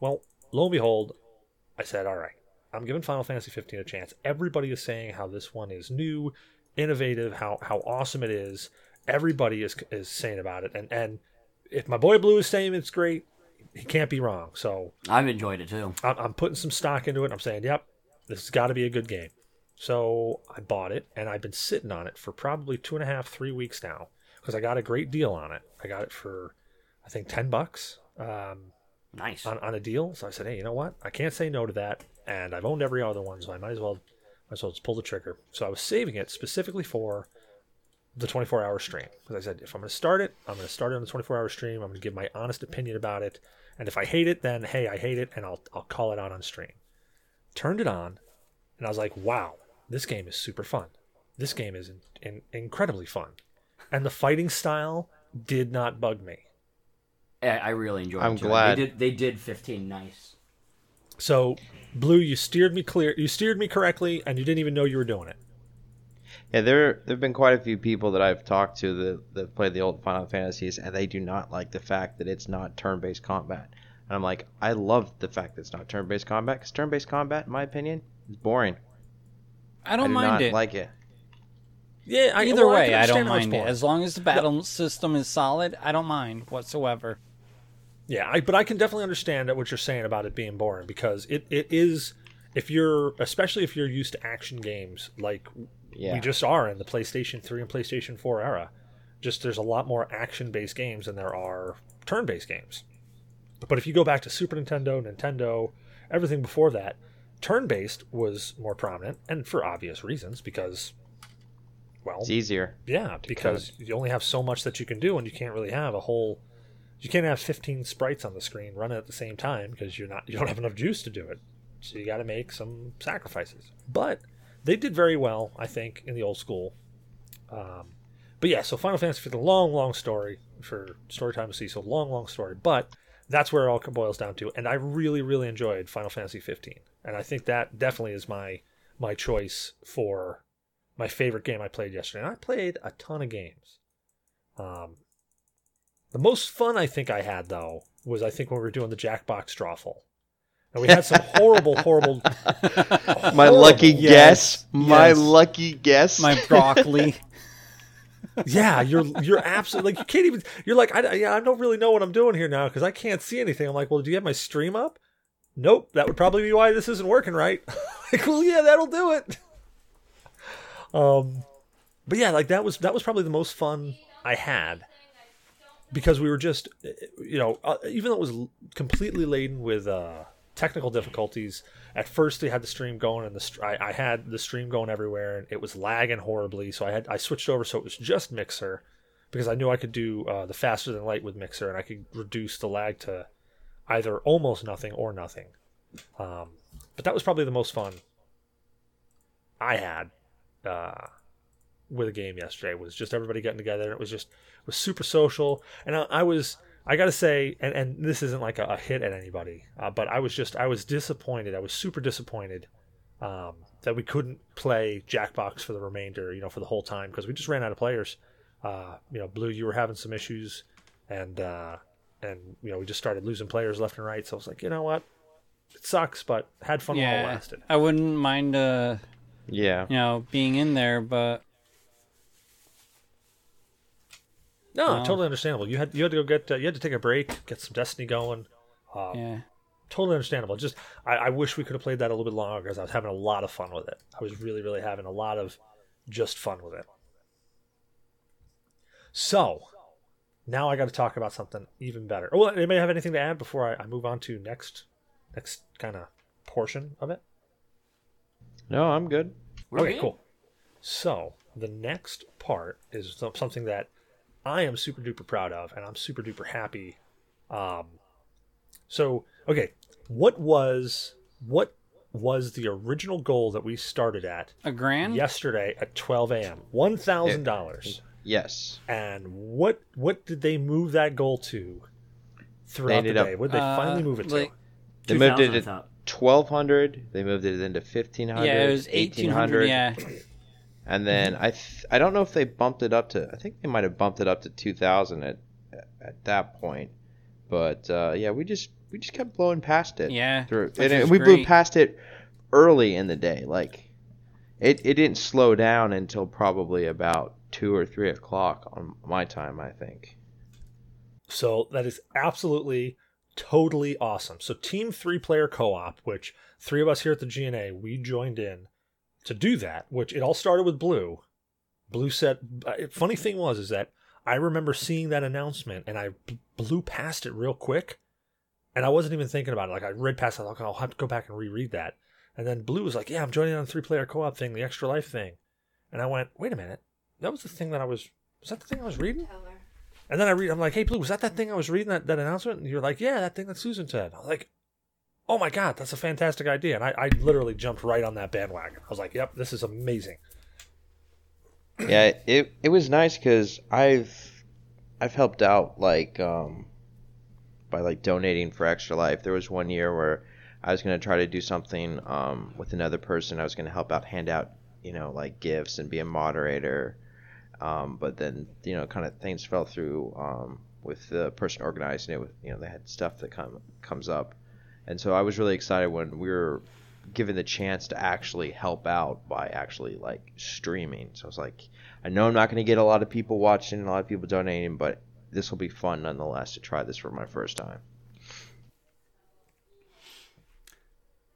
Well, lo and behold, I said, all right, I'm giving Final Fantasy 15 a chance. Everybody is saying how this one is new, innovative, how how awesome it is. Everybody is is saying about it, and and if my boy Blue is saying it's great, he can't be wrong. So I've enjoyed it too. I'm, I'm putting some stock into it. I'm saying, yep, this has got to be a good game. So I bought it, and I've been sitting on it for probably two and a half, three weeks now because I got a great deal on it. I got it for, I think, ten bucks. Um, Nice. on, on a deal. So I said, hey, you know what? I can't say no to that. And I've owned every other one, so I might as well might as well just pull the trigger. So I was saving it specifically for the 24 hour stream. Because I said, if I'm going to start it, I'm going to start it on the 24 hour stream. I'm going to give my honest opinion about it. And if I hate it, then hey, I hate it, and I'll I'll call it out on stream. Turned it on, and I was like, wow, this game is super fun. This game is in, in, incredibly fun, and the fighting style did not bug me. I I really enjoyed I'm it. too. glad. They did, they did 15 nice. So, Blue, you steered me clear. You steered me correctly, and you didn't even know you were doing it. Yeah, there there've been quite a few people that I've talked to that that play the old Final Fantasies, and they do not like the fact that it's not turn-based combat. And I'm like, I love the fact that it's not turn-based combat because turn-based combat, in my opinion, is boring. I I don't do mind not it. like it. Yeah, I, Either well, way, can I, don't understand how it's mind it. As long as the battle system is solid, I don't mind whatsoever. Yeah, I, but I can definitely understand what you're saying about it being boring because it, it is if you're especially if you're used to action games like Yeah. we just are in the PlayStation 3 and PlayStation 4 era. Just there's a lot more action-based games than there are turn-based games. But if you go back to Super Nintendo, Nintendo, everything before that, turn-based was more prominent and for obvious reasons because well, It's easier. yeah, because you only have so much that you can do, and you can't really have a whole. You can't have 15 sprites on the screen running at the same time because you're not. You don't have enough juice to do it. So you got to make some sacrifices. But they did very well, I think, in the old school. Um, but yeah, so Final Fantasy for the long, long story for story time to see. So long, long story. But that's where it all boils down to. And I really, really enjoyed Final Fantasy 15, and I think that definitely is my my choice for my favorite game I played yesterday. And I played a ton of games. Um, the most fun I think I had though was I think when we were doing the Jackbox Drawful. And we had some [LAUGHS] horrible, horrible. My horrible- lucky yes, guess. My yes. lucky guess. My broccoli. [LAUGHS] Yeah, you're you're absolutely like you can't even. You're like I yeah I don't really know what I'm doing here now because I can't see anything. I'm like, well, do you have my stream up? Nope, that would probably be why this isn't working right. [LAUGHS] like, well, yeah, that'll do it. Um, but yeah, like that was that was probably the most fun I had because we were just, you know, uh, even though it was completely laden with uh, technical difficulties. At first, they had the stream going, and the str- I, I had the stream going everywhere, and it was lagging horribly. So I had I switched over so it was just Mixer because I knew I could do uh, the faster than light with Mixer, and I could reduce the lag to either almost nothing or nothing. Um, but that was probably the most fun I had uh, with a game yesterday. Was just everybody getting together. It was just it was super social, and I, I was I got to say, and, and this isn't like a, a hit at anybody, uh, but I was just I was disappointed. I was super disappointed um, that we couldn't play Jackbox for the remainder, you know, for the whole time because we just ran out of players. Uh, you know, Blue, you were having some issues, and uh, and you know we just started losing players left and right. So I was like, you know what, it sucks, but had fun while it lasted. I wouldn't mind, uh, yeah. you know, being in there, but No, Well- totally understandable. You had you had to go get uh, you had to take a break, get some Destiny going. Um, yeah. Totally understandable. Just I, I wish we could have played that a little bit longer because I was having a lot of fun with it. I was really really having a lot of just fun with it. So now I got to talk about something even better. Oh, well, anybody have anything to add before I, I move on to next next kind of portion of it? No, I'm good. We're okay, good. cool. So the next part is something that I am super duper proud of, and I'm super duper happy. Um, so okay, what was what was the original goal that we started at A grand? yesterday at 12 a.m. One thousand dollars. Yes. And what what did they move that goal to throughout the ended up- day? What did they Uh, finally move it to? They moved it to 1200. They moved it into 1500. Yeah, it was 1800. Yeah. And then I th- I don't know if they bumped it up to I think they might have bumped it up to 2000 at at that point. But uh, yeah, we just we just kept blowing past it. Yeah, Through, and, is and we blew past it early in the day. Like it, it didn't slow down until probably about two or three o'clock on my time, I think. So that is absolutely totally awesome. So team three player co-op, which three of us here at the GNA, we joined in to do that, which it all started with Blue. Blue said uh, funny thing was is that I remember seeing that announcement and I blew past it real quick and I wasn't even thinking about it. Like I read past it, like I'll have to go back and reread that. And then Blue was like, "Yeah, I'm joining on the three player co-op thing, the extra life thing." And I went, "Wait a minute. That was the thing that I was was that the thing I was reading?" And then I read, I'm like, hey, Blue, was that that thing I was reading, that, that announcement? And you're like, yeah, that thing that Susan said. I was like, oh my God, that's a fantastic idea. And I, I literally jumped right on that bandwagon. I was like, yep, this is amazing. yeah, it it was nice because I've I've helped out like um by like donating for Extra Life. There was one year where I was gonna try to do something um with another person. I was gonna help out, hand out you know like gifts and be a moderator. Um, but then you know kind of things fell through um, with the person organizing it. With you know they had stuff that come comes up, and so I was really excited when we were given the chance to actually help out by actually like streaming. So I was like, I know I'm not going to get a lot of people watching, and a lot of people donating, but this will be fun nonetheless to try this for my first time.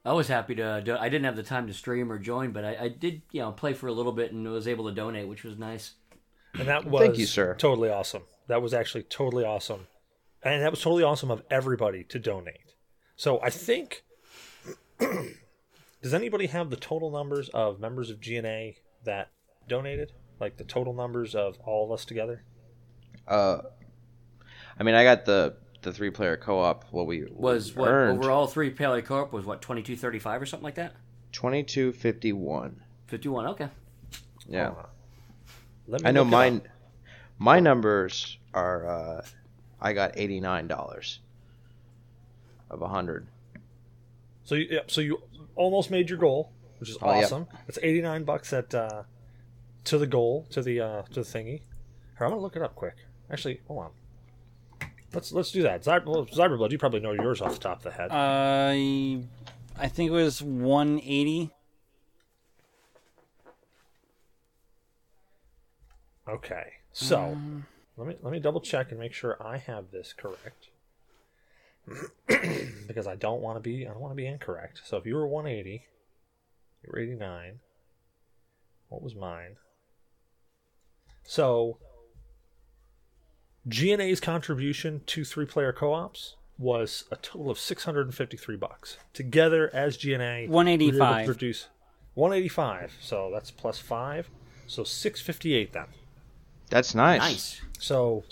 I was happy to. Do, I didn't have the time to stream or join, but I, I did, you know, play for a little bit and was able to donate, which was nice. And that was Thank you, sir. totally awesome. That was actually totally awesome. And that was totally awesome of everybody to donate. So I think, [CLEARS THROAT] does anybody have the total numbers of members of GNA that donated? Like the total numbers of all of us together? Uh, I mean, I got the the three player co op. What we Was what earned overall three player co op was what twenty two thirty five or something like that. twenty two fifty one. Fifty one. Okay. Yeah. Hold on. Let me I know look mine. My numbers are. Uh, I got eighty nine dollars of a hundred. So you, yeah, so you almost made your goal, which is Oh, yeah. awesome. It's eighty nine bucks at uh, to the goal to the uh, to the thingy. Here, I'm gonna look it up quick. Actually, hold on. Let's let's do that. Zy- well, Zyberblood, you probably know yours off the top of the head. Uh, I think it was 180. Okay, so mm. let me let me double check and make sure I have this correct. [CLEARS THROAT] because I don't want to be I don't want to be incorrect. So if you were 180, you were 89. What was mine? So GNA's contribution to three-player co-ops was a total of 653 bucks. Together as GNA, we were able to 185. produce 185. So that's plus 5. So 658 then. That's nice. Nice. So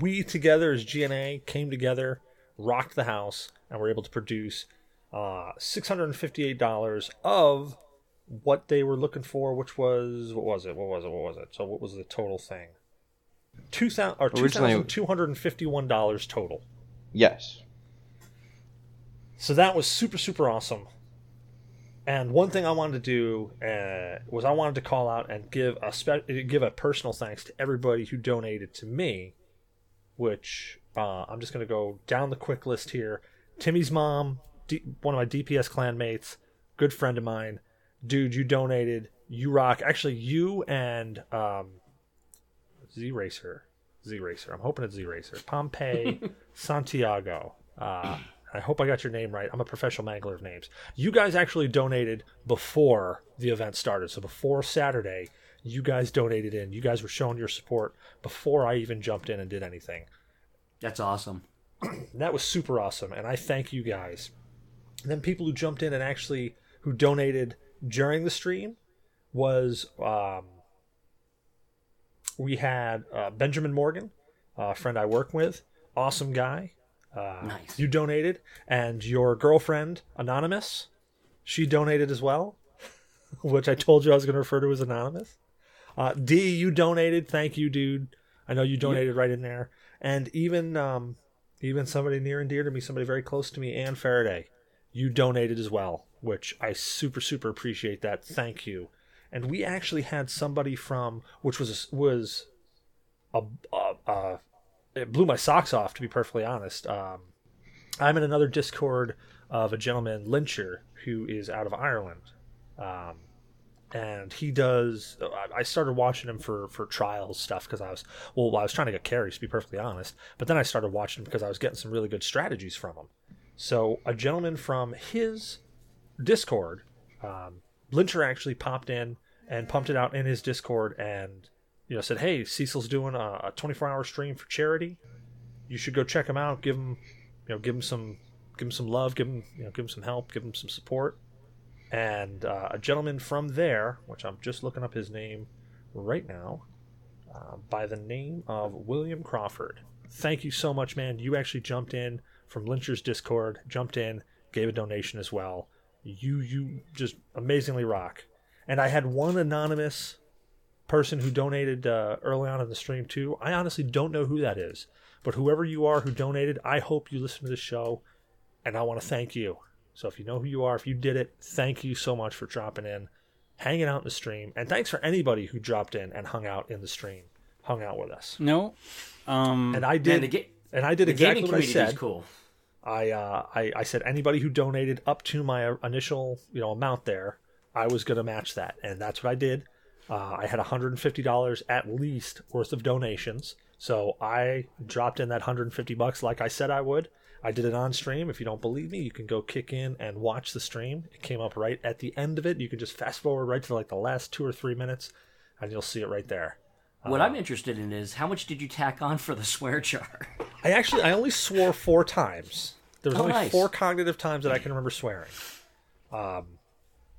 we together as GNA came together, rocked the house, and were able to produce uh, six hundred and fifty-eight dollars of what they were looking for, which was what was it? What was it? What was it? So what was the total thing? Two thousand or two Originally- thousand two hundred and fifty-one dollars total. Yes. So that was super super awesome. And one thing I wanted to do uh, was I wanted to call out and give a spe- give a personal thanks to everybody who donated to me, which uh, I'm just going to go down the quick list here. Timmy's mom, D- one of my DPS clan mates, good friend of mine, dude, you donated. You rock. Actually, you and um, Z Racer, Z Racer. I'm hoping it's Z Racer. Pompey [LAUGHS] Santiago. Uh, I hope I got your name right. I'm a professional mangler of names. You guys actually donated before the event started. So before Saturday, you guys donated in. You guys were showing your support before I even jumped in and did anything. That's awesome. That was super awesome. And I thank you guys. And then people who jumped in and actually who donated during the stream was um, we had uh, Benjamin Morgan, a friend I work with, awesome guy. Uh, Nice. You donated, and your girlfriend Anonymous she donated as well, [LAUGHS] which I told you I was going to refer to as anonymous. Uh, D, you donated. Thank you, dude. I know you donated right in there. And even um, even somebody near and dear to me, somebody very close to me, Ann Faraday, you donated as well, which I super super appreciate that. Thank you. And we actually had somebody from, which was was a, a, a it blew my socks off to be perfectly honest. Um, I'm in another Discord of a gentleman Lyncher who is out of Ireland, um, and he does. I started watching him for for trials stuff because I was well, I was trying to get carries to be perfectly honest, but then I started watching him because I was getting some really good strategies from him. So a gentleman from his Discord, um, Lyncher actually popped in and pumped it out in his Discord and you know said, "Hey, Cecil's doing a 24 hour stream for charity. You should go check him out. Give him, you know, give him some, give him some love. Give him, you know, give him some help. Give him some support." And uh, a gentleman from there, which I'm just looking up his name right now, uh, by the name of William Crawford. Thank you so much, man. You actually jumped in from Lyncher's Discord, jumped in, gave a donation as well. You you just amazingly rock. And I had one anonymous person who donated uh, early on in the stream too. I honestly don't know who that is, but whoever you are who donated, I hope you listen to this show, and I want to thank you. So if you know who you are, if you did it, thank you so much for dropping in, hanging out in the stream, and thanks for anybody who dropped in and hung out in the stream, hung out with us. No. Um, And I Man, did, the, ga- and I did exactly what I said. cool. I, uh, I I said anybody who donated up to my initial you know amount there, I was going to match that, and that's what I did. Uh, I had $150 at least worth of donations, so I dropped in that 150 bucks like I said I would. I did it on stream. If you don't believe me, you can go kick in and watch the stream. It came up right at the end of it. You can just fast forward right to like the last two or three minutes, and you'll see it right there. What I'm interested in is how much did you tack on for the swear jar? I actually I only swore four times. There was Oh, only nice. four cognitive times that I can remember swearing. Um,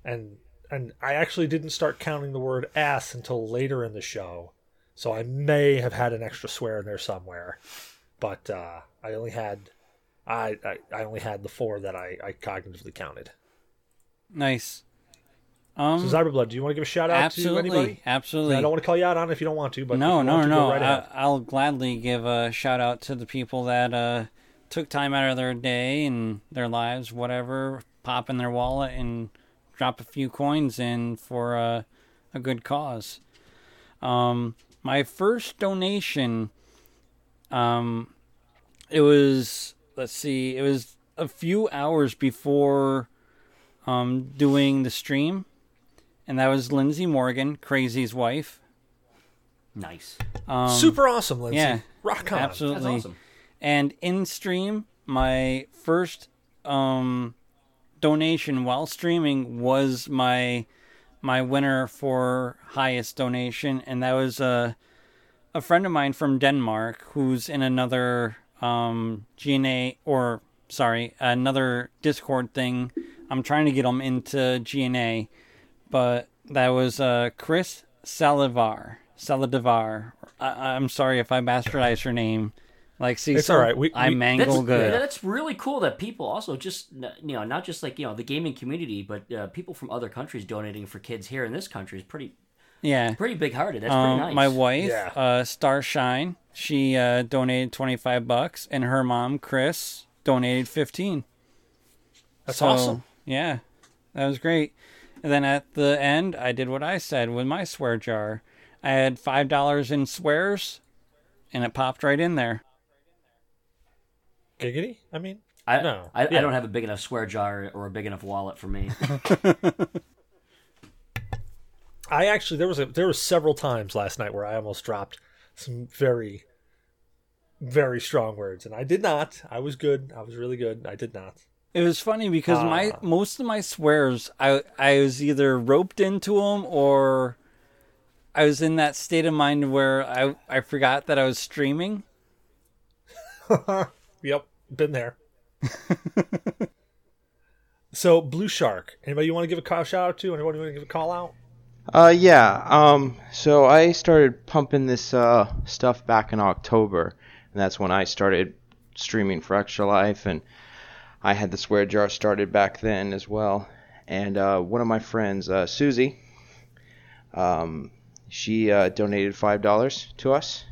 and and I actually didn't start counting the word ass until later in the show, so I may have had an extra swear in there somewhere. But uh, I only had I, I I only had the four that I, I cognitively counted. nice. So Um, Zyberblood, do you want to give a shout out to anybody? absolutely, absolutely. I don't want to call you out on it if you don't want to, but no, no, to, no. right. I, I'll gladly give a shout out to the people that uh, took time out of their day and their lives, whatever, pop in their wallet and drop a few coins in for uh, a good cause. Um, my first donation, um, it was let's see, it was a few hours before um, doing the stream, and that was Lindsay Morgan, Crazy's wife. Nice. Um, Super awesome, Lindsay. yeah, Rock on. absolutely. That's awesome. And in stream, my first um, donation while streaming was my my winner for highest donation, and that was a a friend of mine from Denmark who's in another um, GNA or sorry another Discord thing. I'm trying to get him into GNA, but that was uh, Chris Salivar. Salivar. I- I'm sorry if I bastardized her name. Like, see, It's all right. We- I we- mangle That's, good. yeah, that's really cool that people also just you know not just like you know the gaming community, but uh, people from other countries donating for kids here in this country is pretty Yeah. pretty big hearted. That's Um, pretty nice. My wife, Yeah. uh, Starshine, she uh, donated 25 bucks, and her mom, Chris, donated 15. That's So, awesome. Yeah, that was great. And then at the end, I did what I said with my swear jar. I had $5 in swears, and it popped right in there. Giggity? I mean, I, No. I, Yeah. I don't have a big enough swear jar or a big enough wallet for me. [LAUGHS] I actually there was a there was several times last night where I almost dropped some very very strong words and I did not. I was good. I was really good. I did not. It was funny because my Ah. most of my swears, I I was either roped into them or I was in that state of mind where I I forgot that I was streaming. [LAUGHS] Yep, been there. [LAUGHS] so Blue Shark. Anybody you want to give a call shout out to? Anybody want to give a call out? Uh, yeah. Um, so I started pumping this uh, stuff back in October, and that's when I started streaming for Extra Life, and I had the swear jar started back then as well. and uh, one of my friends, uh, Susie, um, she uh, donated five dollars to us,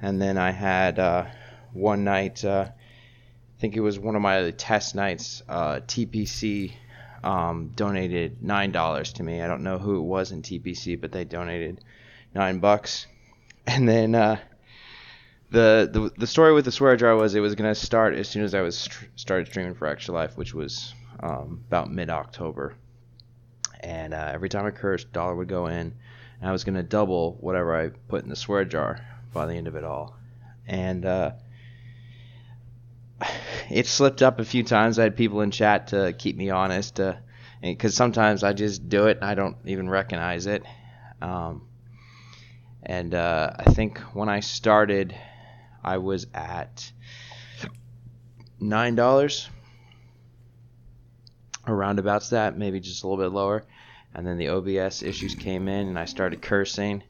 and then I had uh, one night. Uh, I think it was one of my test nights. Uh, TPC um, donated nine dollars to me. I don't know who it was in TPC, but they donated nine bucks. [LAUGHS] And then uh, the, the the story with the swear jar was it was gonna start as soon as I was st- started streaming for Extra Life, which was um, about mid October. And uh, every time I cursed, dollar would go in, and I was gonna double whatever I put in the swear jar by the end of it all. And uh, it slipped up a few times. I had people in chat to keep me honest, because sometimes I just do it and I don't even recognize it. Um, and uh, I think when I started, I was at nine dollars, around about that, maybe just a little bit lower. And then the OBS issues came in, and I started cursing,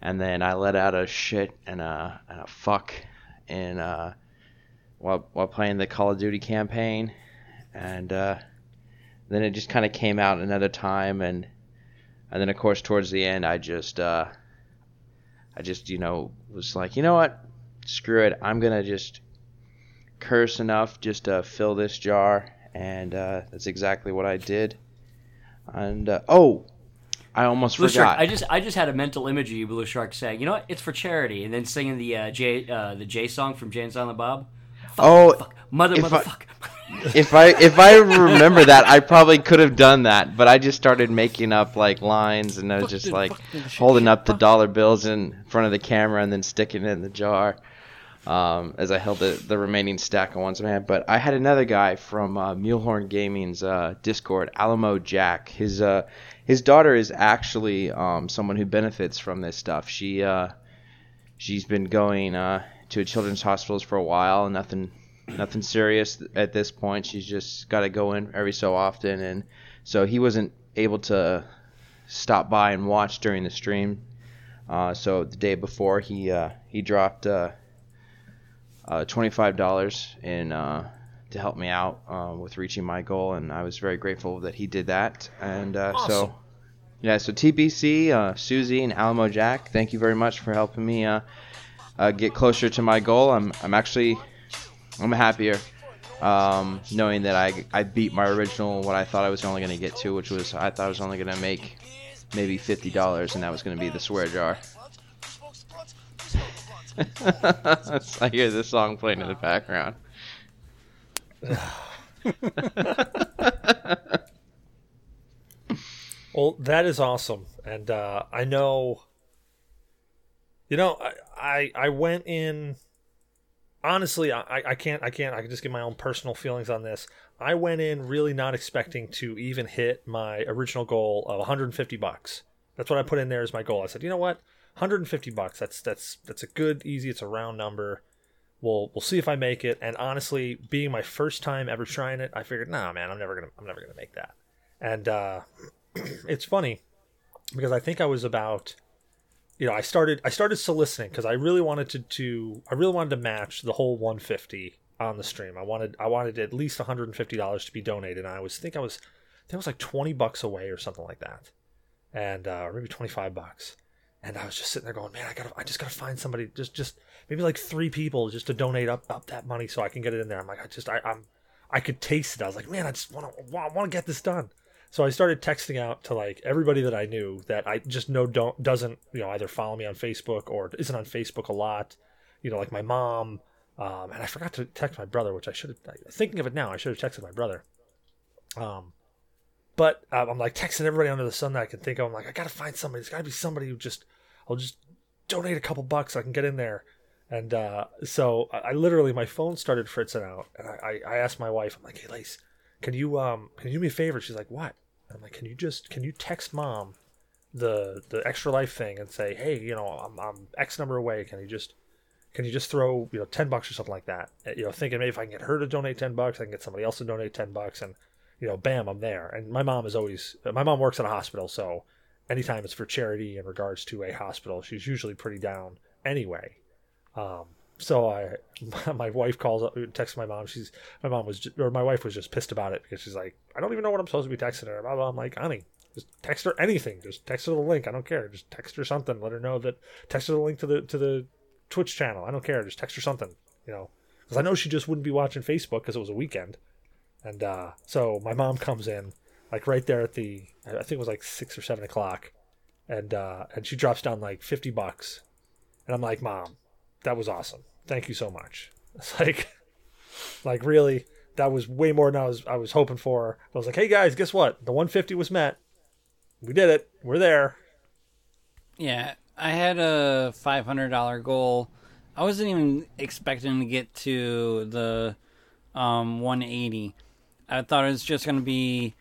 and then I let out a shit and a, and a fuck, and uh, while while playing the Call of Duty campaign, and uh, then it just kind of came out another time, and and then of course towards the end, I just uh, I just you know was like, you know what, screw it, I'm gonna just curse enough just to fill this jar, and uh, that's exactly what I did. And uh, oh, I almost Blue forgot. Shark. I just I just had a mental image of you, Blue Shark, saying, "You know what? It's for charity," and then singing the uh, J uh, the J song from Jay and Silent Bob. Oh, Fuck, mother, If I- motherfucker. [LAUGHS] if I if I remember that, I probably could have done that, but I just started making up like lines, and I was just like holding up the dollar bills in front of the camera and then sticking it in the jar um, as I held the, the remaining stack on one hand. But I had another guy from uh, Mulehorn Gaming's uh, Discord, Alamo Jack. His uh, his daughter is actually um, someone who benefits from this stuff. She uh, she's been going uh, to a children's hospitals for a while, nothing nothing serious at this point. She's just got to go in every so often, and so he wasn't able to stop by and watch during the stream. Uh, so the day before, he uh, he dropped uh, uh, twenty five dollars in uh, to help me out uh, with reaching my goal, and I was very grateful that he did that. And uh, Awesome. so. Yeah, so TPC, uh, Susie, and Alamo Jack, thank you very much for helping me uh, get closer to my goal. I'm, I'm actually I'm happier um, knowing that I, I beat my original what I thought I was only going to get to, which was I thought I was only going to make maybe fifty dollars, and that was going to be the swear jar. [LAUGHS] I hear this song playing in the background. [LAUGHS] Well, that is awesome, and uh, I know. You know, I I went in. Honestly, I, I can't I can't I can just give my own personal feelings on this. I went in really not expecting to even hit my original goal of 150 bucks. That's what I put in there as my goal. I said, you know what, 150 bucks. That's that's that's a good, easy. It's a round number. We'll we'll see if I make it. And honestly, being my first time ever trying it, I figured, nah, man, I'm never gonna I'm never gonna make that. And uh, [CLEARS THROAT] it's funny because I think I was about you know I started I started soliciting because I really wanted to, to I really wanted to match the whole 150 on the stream. I wanted I wanted at least 150 dollars to be donated. And I was think I was I think it was like 20 bucks away or something like that, and uh, or maybe 25 bucks. And I was just sitting there going, man, I gotta I just gotta find somebody just just maybe like three people just to donate up up that money so I can get it in there. I'm like I just I, I'm I could taste it. I was like, man, I just want to want to get this done. So I started texting out to like everybody that I knew that I just know don't doesn't you know either follow me on Facebook or isn't on Facebook a lot. You know, like my mom. Um, and I forgot to text my brother, which I should have. Thinking of it now, I should have texted my brother. Um, but um, I'm like texting everybody under the sun that I can think of. I'm like, I gotta find somebody. There's gotta be somebody who just, I'll just donate a couple bucks. So I can get in there. And uh, so I, I literally, my phone started fritzing out, and I, I, I asked my wife, I'm like, hey, Lace, can you um, can you do me a favor? She's like, what? I'm like, can you just, can you text mom the the extra life thing and say, hey, you know, I'm, I'm X number away. Can you just can you just throw you know ten bucks or something like that? Uh, You know, thinking maybe if I can get her to donate ten bucks, I can get somebody else to donate ten bucks, and you know, bam, I'm there. And my mom is always my mom works in a hospital, so anytime it's for charity in regards to a hospital, she's usually pretty down anyway. Um, so I, [LAUGHS] my wife calls up, texts my mom. She's my mom was, just, or my wife was just pissed about it because she's like, I don't even know what I'm supposed to be texting her. I'm like, honey, just text her anything. Just text her the link. I don't care. Just text her something. Let her know that. Text her the link to the to the Twitch channel. I don't care. Just text her something. You know, because I know she just wouldn't be watching Facebook because it was a weekend. And uh, so my mom comes in, like right there at the, I think it was like six or seven o'clock, and uh, and she drops down like fifty bucks, and I'm like, Mom, that was awesome. Thank you so much. [LAUGHS] It's like, like really, that was way more than I was I was hoping for. I was like, Hey guys, guess what? The 150 was met. We did it. We're there. Yeah, I had a five hundred dollar goal. I wasn't even expecting to get to the um, one eighty. I thought it was just gonna be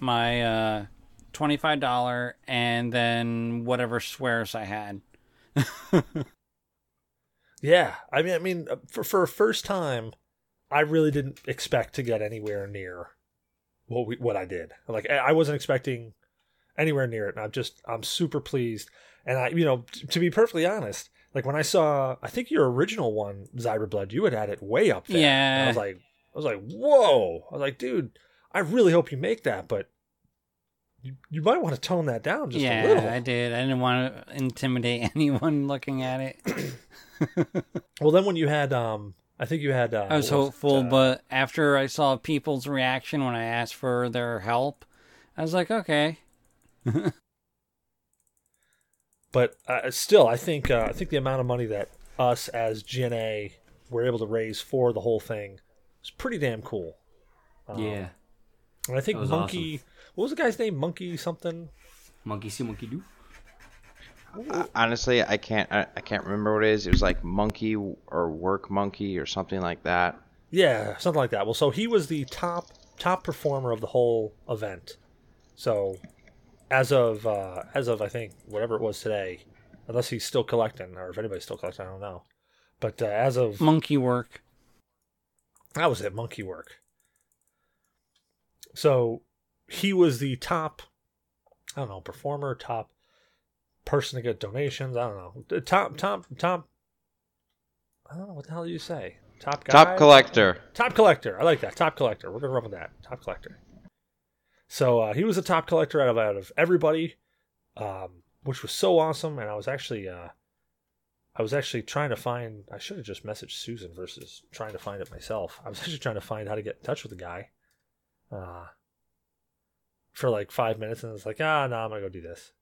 my uh, twenty five dollar and then whatever swears I had. [LAUGHS] Yeah, I mean, I mean, uh, for for a first time, I really didn't expect to get anywhere near what we what I did. Like I wasn't expecting anywhere near it, and I'm just I'm super pleased. And I, you know, t- to be perfectly honest, like when I saw, I think your original one, Zyber Blood, you had had it way up there. Yeah. And I was like, I was like, whoa! I was like, dude, I really hope you make that, but you you might want to tone that down just a little. yeah, I did. I didn't want to intimidate [LAUGHS] anyone looking at it. [CLEARS THROAT] Well, then when you had, um, I think you had. Uh, I was what it? hopeful, Uh, but after I saw people's reaction when I asked for their help, I was like, okay. [LAUGHS] but uh, still, I think uh, I think the amount of money that us as GNA were able to raise for the whole thing was pretty damn cool. Um, Yeah. and I think That was Monkey. What was the guy's name? Monkey something. Monkey see, monkey do. Honestly, I can't. I, I can't remember what it is. It was like monkey or work monkey or something like that. Yeah, something like that. Well, so he was the top top performer of the whole event. So, as of uh, as of I think whatever it was today, unless he's still collecting or if anybody's still collecting, I don't know. But uh, as of Monkey work. That was it, monkey work. So he was the top, I don't know, performer, top person to get donations. I don't know, top, top, top. I don't know what the hell do you say. Top guy, Top collector. top collector. I like that. Top collector. We're gonna run with that. Top collector. So uh, he was a top collector out of out of everybody, um, which was so awesome. And I was actually, uh, I was actually trying to find. I should have just messaged Susan versus trying to find it myself. I was actually trying to find how to get in touch with the guy, uh, for like five minutes, and it's like, ah, no, I'm gonna go do this.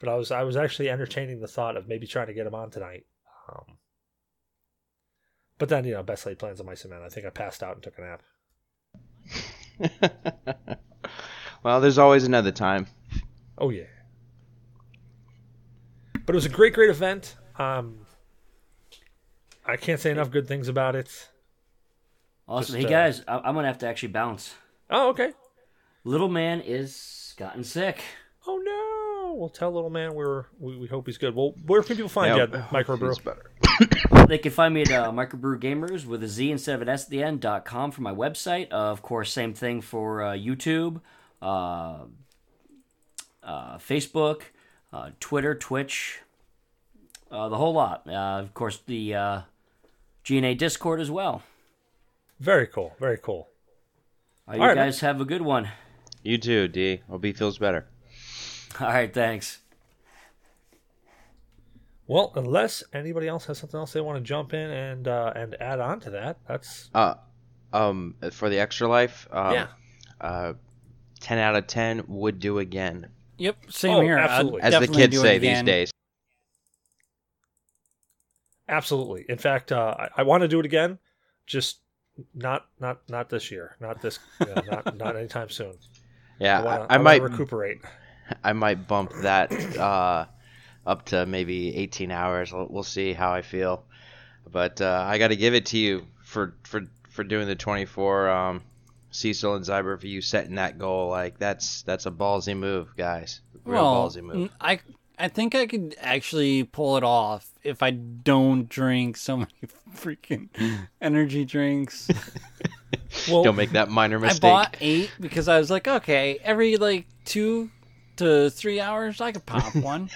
But I was, I was actually entertaining the thought of maybe trying to get him on tonight. Um, but then, you know, best laid plans on my cement. I think I passed out and took a nap. [LAUGHS] well, there's always another time. Oh yeah. But it was a great, great event. Um, I can't say enough good things about it. Awesome. Just, hey uh, guys, I- I'm gonna have to actually bounce. Oh, okay. Little man is gotten sick. Oh no. We'll tell little man we're we, we hope he's good. Well, where can people find Yep. you, at Microbrew? It's better. They can find me at uh, Microbrew Gamers with a Z instead of an S at the end dot com for my website. Uh, of course, same thing for uh, YouTube, uh, uh, Facebook, uh, Twitter, Twitch, uh, the whole lot. Uh, of course, the uh, GNA Discord as well. Very cool. Very cool. Uh, you All right, guys have a good one. You too, D. Hope he feels better. [LAUGHS] All right, thanks. Well, unless anybody else has something else they want to jump in and uh, and add on to that, that's Uh, um, for the extra life. Um, Yeah. Uh, ten out of ten would do again, Yep, same Oh, here. Absolutely. as the kids do it say these days. absolutely. In fact, uh, I, I want to do it again, just not not not this year, not this, you know, not not anytime soon. [LAUGHS] Yeah, I, wanna, I, I wanna might recuperate. [LAUGHS] I might bump that uh, up to maybe 18 hours. We'll, we'll see how I feel. But uh, I got to give it to you for for for doing the 24 um, Cecil and Zyber for you setting that goal. Like that's that's a ballsy move, guys. Real well, ballsy move. n- I I think I could actually pull it off if I don't drink so [LAUGHS] many freaking energy drinks. [LAUGHS] Well, Don't make that minor mistake. I bought eight because I was like, okay, every like two to three hours, I could pop [LAUGHS] one.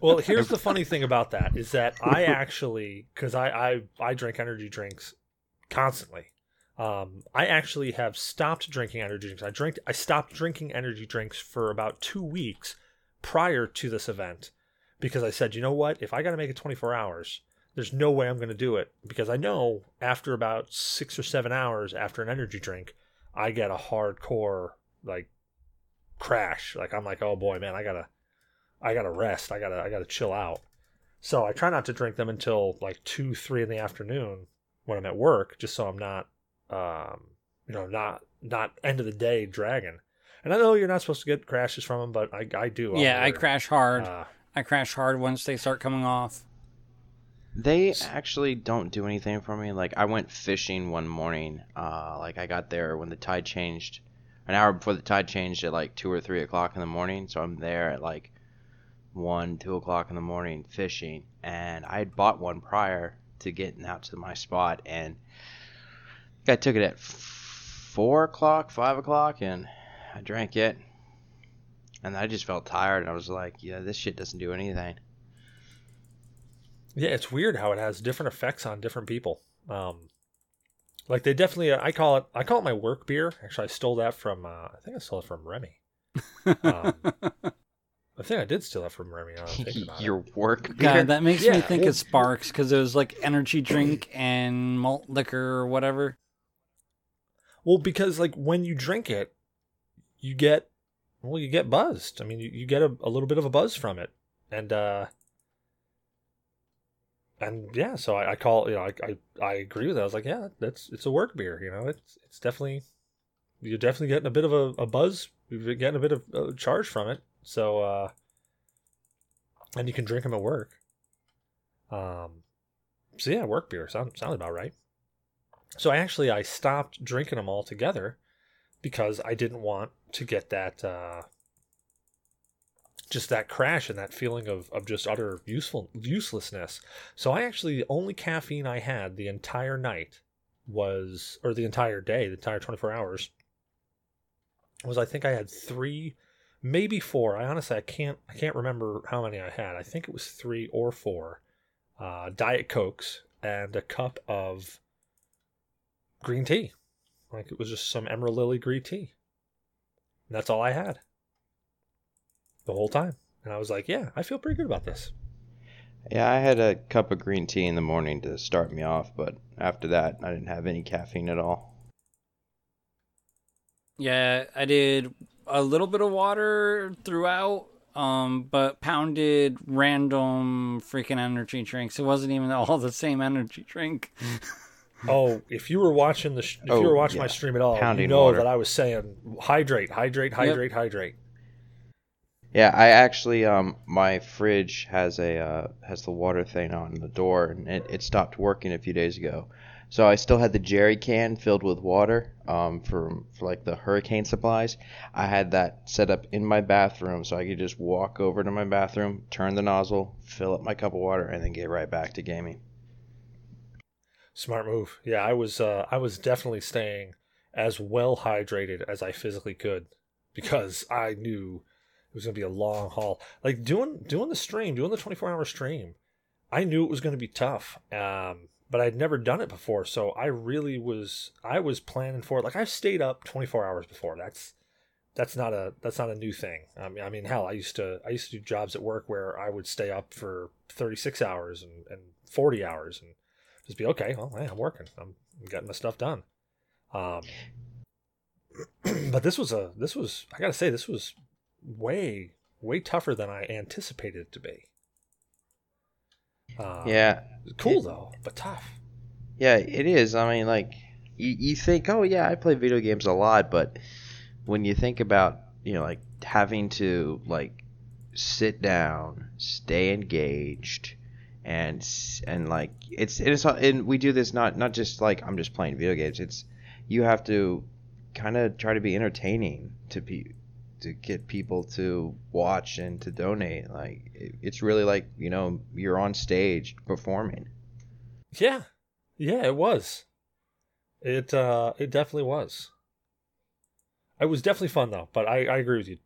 well, here's the [LAUGHS] funny thing about that is that I actually, because I, I I drink energy drinks constantly. Um, I actually have stopped drinking energy drinks. I drink. I stopped drinking energy drinks for about two weeks prior to this event because I said, you know what? If I got to make it 24 hours, there's no way I'm going to do it because I know after about six or seven hours after an energy drink, I get a hardcore like crash. Like I'm like, oh boy, man, I gotta, I gotta rest. I gotta, I gotta chill out. So I try not to drink them until like two, three in the afternoon when I'm at work, just so I'm not, um, you know, not not end of the day dragging. And I know you're not supposed to get crashes from them, but I, I do. yeah, I crash hard. Uh, I crash hard once they start coming off. They actually don't do anything for me. Like I went fishing one morning. Uh, like I got there when the tide changed, an hour before the tide changed at like two or three o'clock in the morning. So I'm there at like one, two o'clock in the morning fishing, and I had bought one prior to getting out to my spot, and I took it at four o'clock, five o'clock, and I drank it, and I just felt tired, and I was like, yeah, this shit doesn't do anything. Yeah, it's weird how it has different effects on different people. Um, like they definitely, I call it, I call it my work beer. Actually, I stole that from, uh, I think I stole it from Remy. [LAUGHS] Um, I think I did steal that from Remy. Now that I'm thinking about it. Your work beer. God, that makes me think well- of Sparks because it was like energy drink [CLEARS THROAT] and malt liquor or whatever. Well, because like when you drink it, you get, well, you get buzzed. I mean, you, you get a, a little bit of a buzz from it, and uh, and yeah, so I, I call, you know, I, I I agree with that. I was like, yeah, that's it's a work beer. You know, it's it's definitely you're definitely getting a bit of a, a buzz. You're getting a bit of uh, charge from it. So, uh, and you can drink them at work. Um, so yeah, work beer sound sounded about right. So I actually I stopped drinking them all together because I didn't want to get that uh, just that crash and that feeling of, of just utter useful uselessness. So I actually the only caffeine I had the entire night was or the entire day, the entire 24 hours was I think I had 3 maybe 4. I honestly I can't I can't remember how many I had. I think it was 3 or 4 uh, diet cokes and a cup of green tea. Like it was just some Emerald Lily green tea. And that's all I had the whole time. And I was like, yeah, I feel pretty good about this. Yeah, I had a cup of green tea in the morning to start me off, but after that, I didn't have any caffeine at all. Yeah, I did a little bit of water throughout, um, but pounded random freaking energy drinks. It wasn't even all the same energy drink. [LAUGHS] Oh, if you were watching the sh- if Oh, you were watching my stream at all, Pounding you know water. that I was saying hydrate, hydrate, hydrate, hydrate. Yeah, I actually um my fridge has a uh, has the water thing on the door, and it, it stopped working a few days ago. So I still had the jerry can filled with water um for for like the hurricane supplies. I had that set up in my bathroom, so I could just walk over to my bathroom, turn the nozzle, fill up my cup of water, and then get right back to gaming. Smart move. Yeah, I was uh, I was definitely staying as well hydrated as I physically could because I knew it was gonna be a long haul. Like doing doing the stream, doing the twenty four hour stream, I knew it was gonna be tough. Um, but I'd never done it before, so I really was I was planning for it. Like I've stayed up twenty four hours before. That's that's not a that's not a new thing. I mean, I mean, hell, I used to I used to do jobs at work where I would stay up for thirty six hours and, and forty hours and just be okay. Well, hey, I'm working. I'm getting my stuff done. Um, [CLEARS THROAT] but this was a this was I gotta say this was way way tougher than I anticipated it to be. Uh, Yeah, cool it- though, but tough. Yeah, it is. I mean, like, you, you think, oh, yeah, I play video games a lot, but when you think about, you know, like, having to, like, sit down, stay engaged, and, and like, it's, it's, and we do this not, not just, like, I'm just playing video games. It's, you have to kind of try to be entertaining to pe- to get people to watch and to donate. Like, it, it's really like, you know, you're on stage performing. Yeah, yeah, it was. It uh, it definitely was. It was definitely fun though, but I, I agree with you.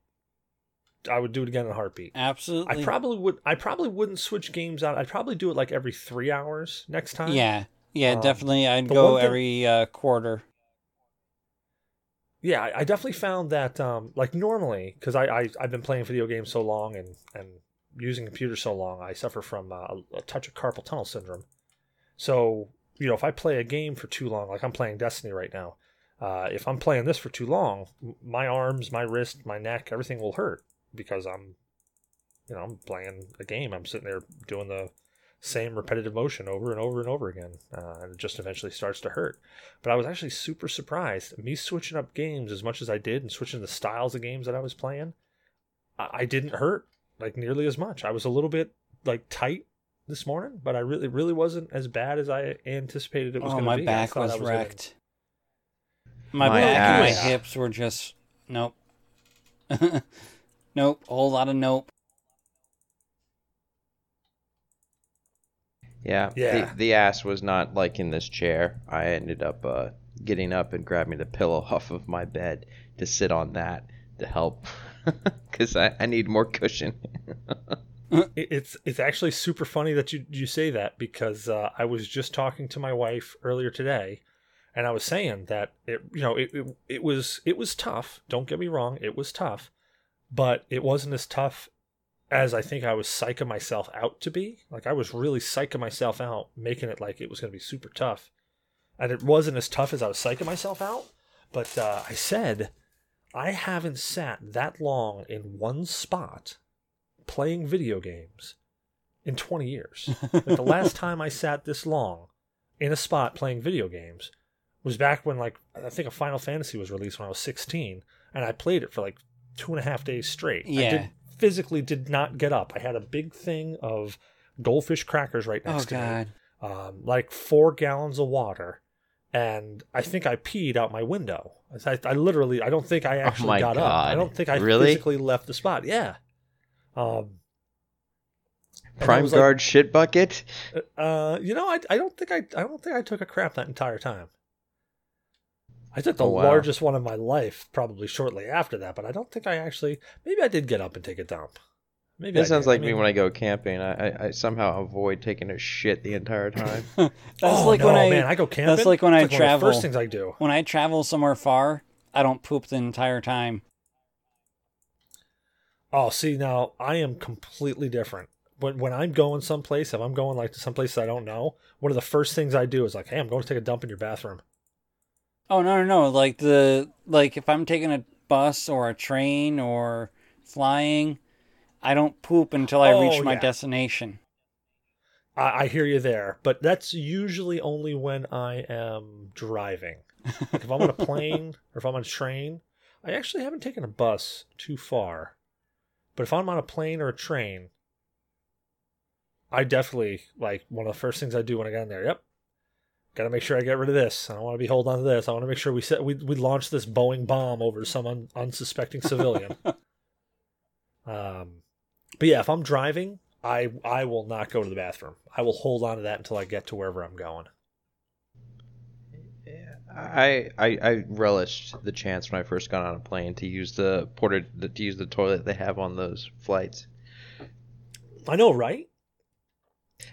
I would do it again in a heartbeat. Absolutely. I probably would. I probably wouldn't switch games out. I'd probably do it like every three hours next time. Yeah. Yeah, Um, definitely. I'd go one thing- every uh, quarter. Yeah. I, definitely found that um, like normally because I, I I've been playing video games so long and and using computers so long, I suffer from uh, a touch of carpal tunnel syndrome. So you know, if I play a game for too long, like I'm playing Destiny right now, uh, if I'm playing this for too long, my arms, my wrist, my neck, everything will hurt because I'm, you know, I'm playing a game. I'm sitting there doing the same repetitive motion over and over and over again, uh, and it just eventually starts to hurt. But I was actually super surprised. Me switching up games as much as I did and switching the styles of games that I was playing, I, I didn't hurt like nearly as much. I was a little bit like tight this morning, but I really, really wasn't as bad as I anticipated it was Oh, going to my be. I back thought I was gonna- wrecked. My, My back and my hips were just nope. [LAUGHS] nope. A whole lot of nope. Yeah. Yeah. The, the ass was not like in this chair. I ended up uh, getting up and grabbing the pillow [LAUGHS] off of my bed to sit on that to help [LAUGHS] because I, I need more cushion. [LAUGHS] It's it's actually super funny that you you say that because uh, I was just talking to my wife earlier today, and I was saying that it you know it, it it was it was tough. Don't get me wrong, it was tough, but it wasn't as tough as I think I was psyching myself out to be. Like I was really psyching myself out, making it like it was going to be super tough, and it wasn't as tough as I was psyching myself out. But uh, I said I haven't sat that long in one spot playing video games in 20 years. [LAUGHS] like the last time I sat this long in a spot playing video games was back when like I think a Final Fantasy was released when I was 16, and I played it for like two and a half days straight. I Yeah. did, physically did not get up. I had a big thing of goldfish crackers right Oh next to me god. um, like four gallons of water, and I think I peed out my window. I, I literally, I don't think I actually Oh my got up. I don't think I Really? physically left the spot. Yeah. Um, Prime was like, guard shit bucket. uh, you know, I, I don't think I, I don't think I took a crap that entire time. I took the Oh, wow. largest one of my life probably shortly after that, but I don't think I actually. Maybe I did get up and take a dump. Maybe I That sounds did. like I me when I go camping. I, I, I somehow avoid taking a shit the entire time. [LAUGHS] That's oh, like no, when I man, I go camping. that's like when I It's one of the travel. first things I do. when I travel somewhere far, I don't poop the entire time. Oh, see now I am completely different. When when I'm going someplace, if I'm going like to someplace I don't know, one of the first things I do is like, hey, I'm going to take a dump in your bathroom. Oh no no no! Like the like if I'm taking a bus or a train or flying, I don't poop until I reach Oh, my yeah. destination. I, I hear you there, but that's usually only when I am driving. Like if I'm on a plane [LAUGHS] or if I'm on a train, I actually haven't taken a bus too far. But if I'm on a plane or a train, I definitely like one of the first things I do when I get in there. Yep, got to make sure I get rid of this. I don't want to be holding on to this. I want to make sure we set we we launch this Boeing bomb over some un, unsuspecting civilian. [LAUGHS] um, but yeah, if I'm driving, I I will not go to the bathroom. I will hold on to that until I get to wherever I'm going. I, I I relished the chance when I first got on a plane to use the ported to use the toilet they have on those flights. I know, right?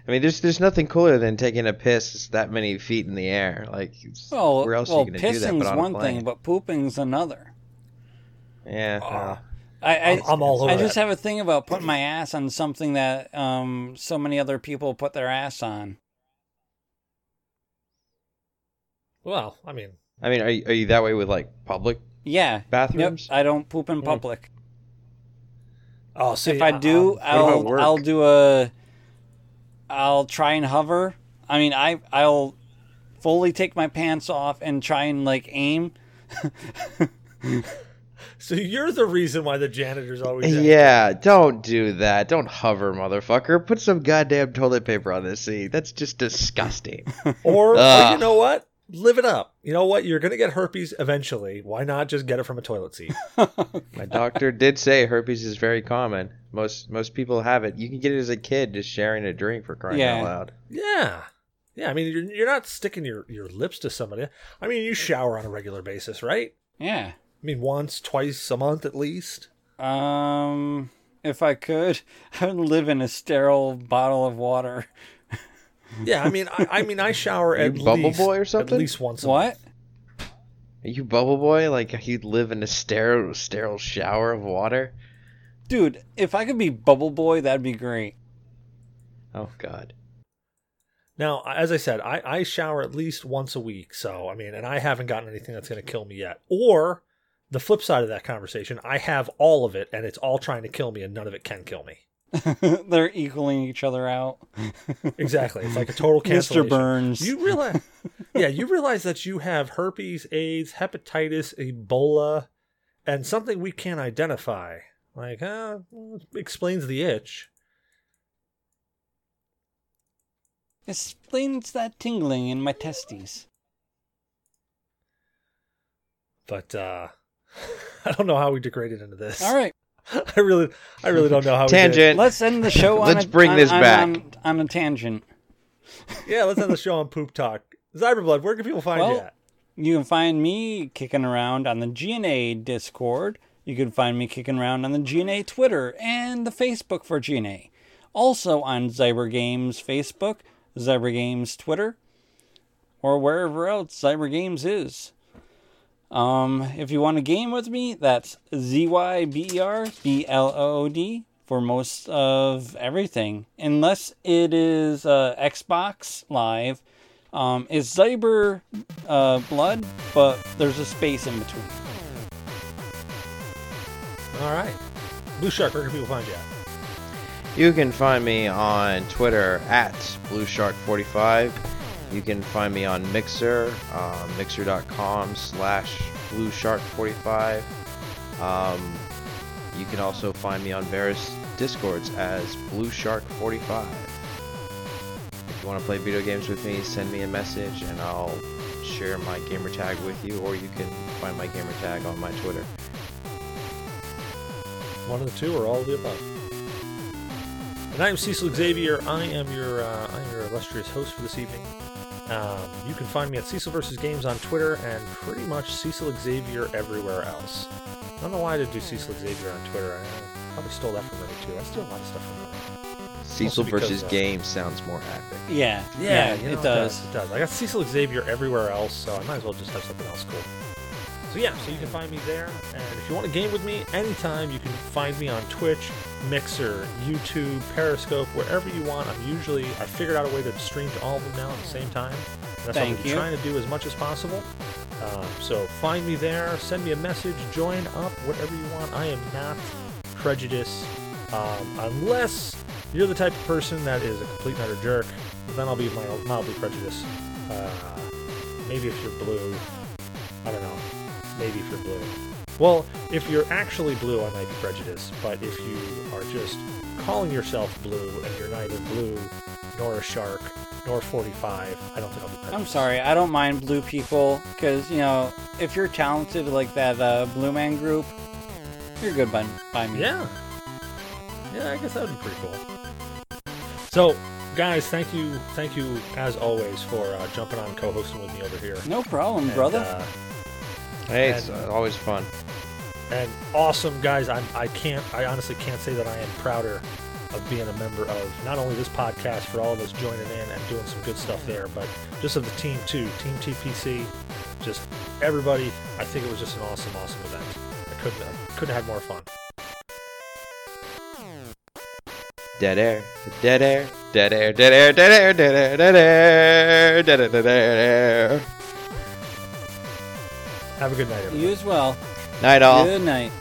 I mean, there's there's nothing cooler than taking a piss that many feet in the air. Like, it's- Well, where else well, are you gonna do that? pissing's But on one thing, but pooping's another. yeah, Uh, I, I I'm- I'm all over I just that. have a thing about putting my ass on something that um so many other people put their ass on. Well, I mean, I mean, are you, are you that way with like public Yeah. bathrooms? Yep. I don't poop in public. oh, see, if I do, um, I'll? I'll do a I'll try and hover. I mean, I I'll fully take my pants off and try and like aim. [LAUGHS] so you're the reason why the janitor's always there. Yeah, don't do that. Don't hover, motherfucker. Put some goddamn toilet paper on this seat. That's just disgusting. Or, or you know what? Live it up. You know what? You're gonna get herpes eventually. Why not just get it from a toilet seat? [LAUGHS] My doctor did say herpes is very common. Most most people have it. You can get it as a kid just sharing a drink for crying Yeah. out loud. yeah, yeah. I mean, you're you're not sticking your your lips to somebody. I mean, you shower on a regular basis, right? Yeah. I mean, once, twice a month at least. Um, if I could, [LAUGHS] I would live in a sterile bottle of water. Yeah, I mean, I, I mean, I shower You at Bubble least Boy or something? at least once. A What? Are you Bubble Boy? Like you'd live in a sterile, sterile shower of water? Dude, if I could be Bubble Boy, that'd be great. Oh God. Now, as I said, I, I shower at least once a week. So, I mean, and I haven't gotten anything that's going to kill me yet. Or the flip side of that conversation, I have all of it and it's all trying to kill me and none of it can kill me. [LAUGHS] They're equaling each other out. Exactly. It's like a total [LAUGHS] cancellation. Mr. Burns. You realize, yeah, you realize that you have herpes, AIDS, hepatitis, Ebola, and something we can't identify. Like, uh, explains the itch. Explains that tingling in my testes. But uh, [LAUGHS] I don't know how we degraded into this. All right, [LAUGHS] I really, I really don't know how. We did. Tangent. let's end the show [LAUGHS] on Let's a, bring on- this on- back. on, on a tangent. [LAUGHS] Yeah, let's end the show on poop talk. Zyberblood, where can people find you at? You can find me kicking around on the GNA Discord. You can find me kicking around on the GNA Twitter and the Facebook for GNA. Also on Zyber Games Facebook, Zyber Games Twitter, or wherever else Zyber Games is. Um, if you want to game with me, that's Z Y B E R B L O O D for most of everything, unless it is uh, Xbox Live. Um, it's Zyber uh, Blood, but there's a space in between. All right, Blue Shark, where can people find you at? You can find me on Twitter at BlueShark45. You can find me on Mixer, uh, mixer.com slash BlueShark45. Um, you can also find me on various Discords as BlueShark45. If you want to play video games with me, send me a message and I'll share my gamer tag with you, or you can find my gamer tag on my Twitter. One of the two, or all of the above. And I am Cecil Xavier. I am your, uh, I am your illustrious host for this evening. Um, you can find me at Cecil vs. Games on Twitter and pretty much Cecil Xavier everywhere else. I don't know why I did do Cecil Xavier on Twitter. I probably stole that from Reddit too. I steal a lot of stuff from Reddit. Cecil because, versus uh, Games sounds more epic. Yeah, Yeah, yeah, you know, it does. It does. I got Cecil Xavier everywhere else, so I might as well just have something else cool. So yeah, so you can find me there, and if you want to game with me anytime, you can find me on Twitch, Mixer, YouTube, Periscope, wherever you want. I'm usually I figured out a way to stream to all of them now at the same time. And that's Thank what I'm trying to do as much as possible. Um, so find me there, send me a message, join up, whatever you want. I am not prejudiced, um, unless you're the type of person that is a complete and utter jerk. Then I'll be mild, mildly prejudiced. Uh, maybe if you're blue, I don't know. Maybe for blue. Well, if you're actually blue, I might be prejudiced. But if you are just calling yourself blue and you're neither blue nor a shark nor 45, I don't think I'll be prejudiced. I'm sorry, I don't mind blue people because you know if you're talented like that uh, Blue Man Group, you're good by by me. Yeah. Yeah, I guess that would be pretty cool. So, guys, thank you, thank you as always for uh, jumping on co-hosting with me over here, No problem, And, brother. uh, Hey, it's And- uh, always fun. and awesome, guys. I'm, I can't, I honestly can't say that I am prouder of being a member of not only this podcast for all of us joining in and doing some good stuff there, but just of the team too, Team TPC. Just everybody. I think it was just an awesome, awesome event. I couldn't, I couldn't have had more fun. Dead air, dead air, dead air, dead air, dead air, dead air, dead air, dead air, dead air. Have a good night, everybody. you as well. Night all. Good night.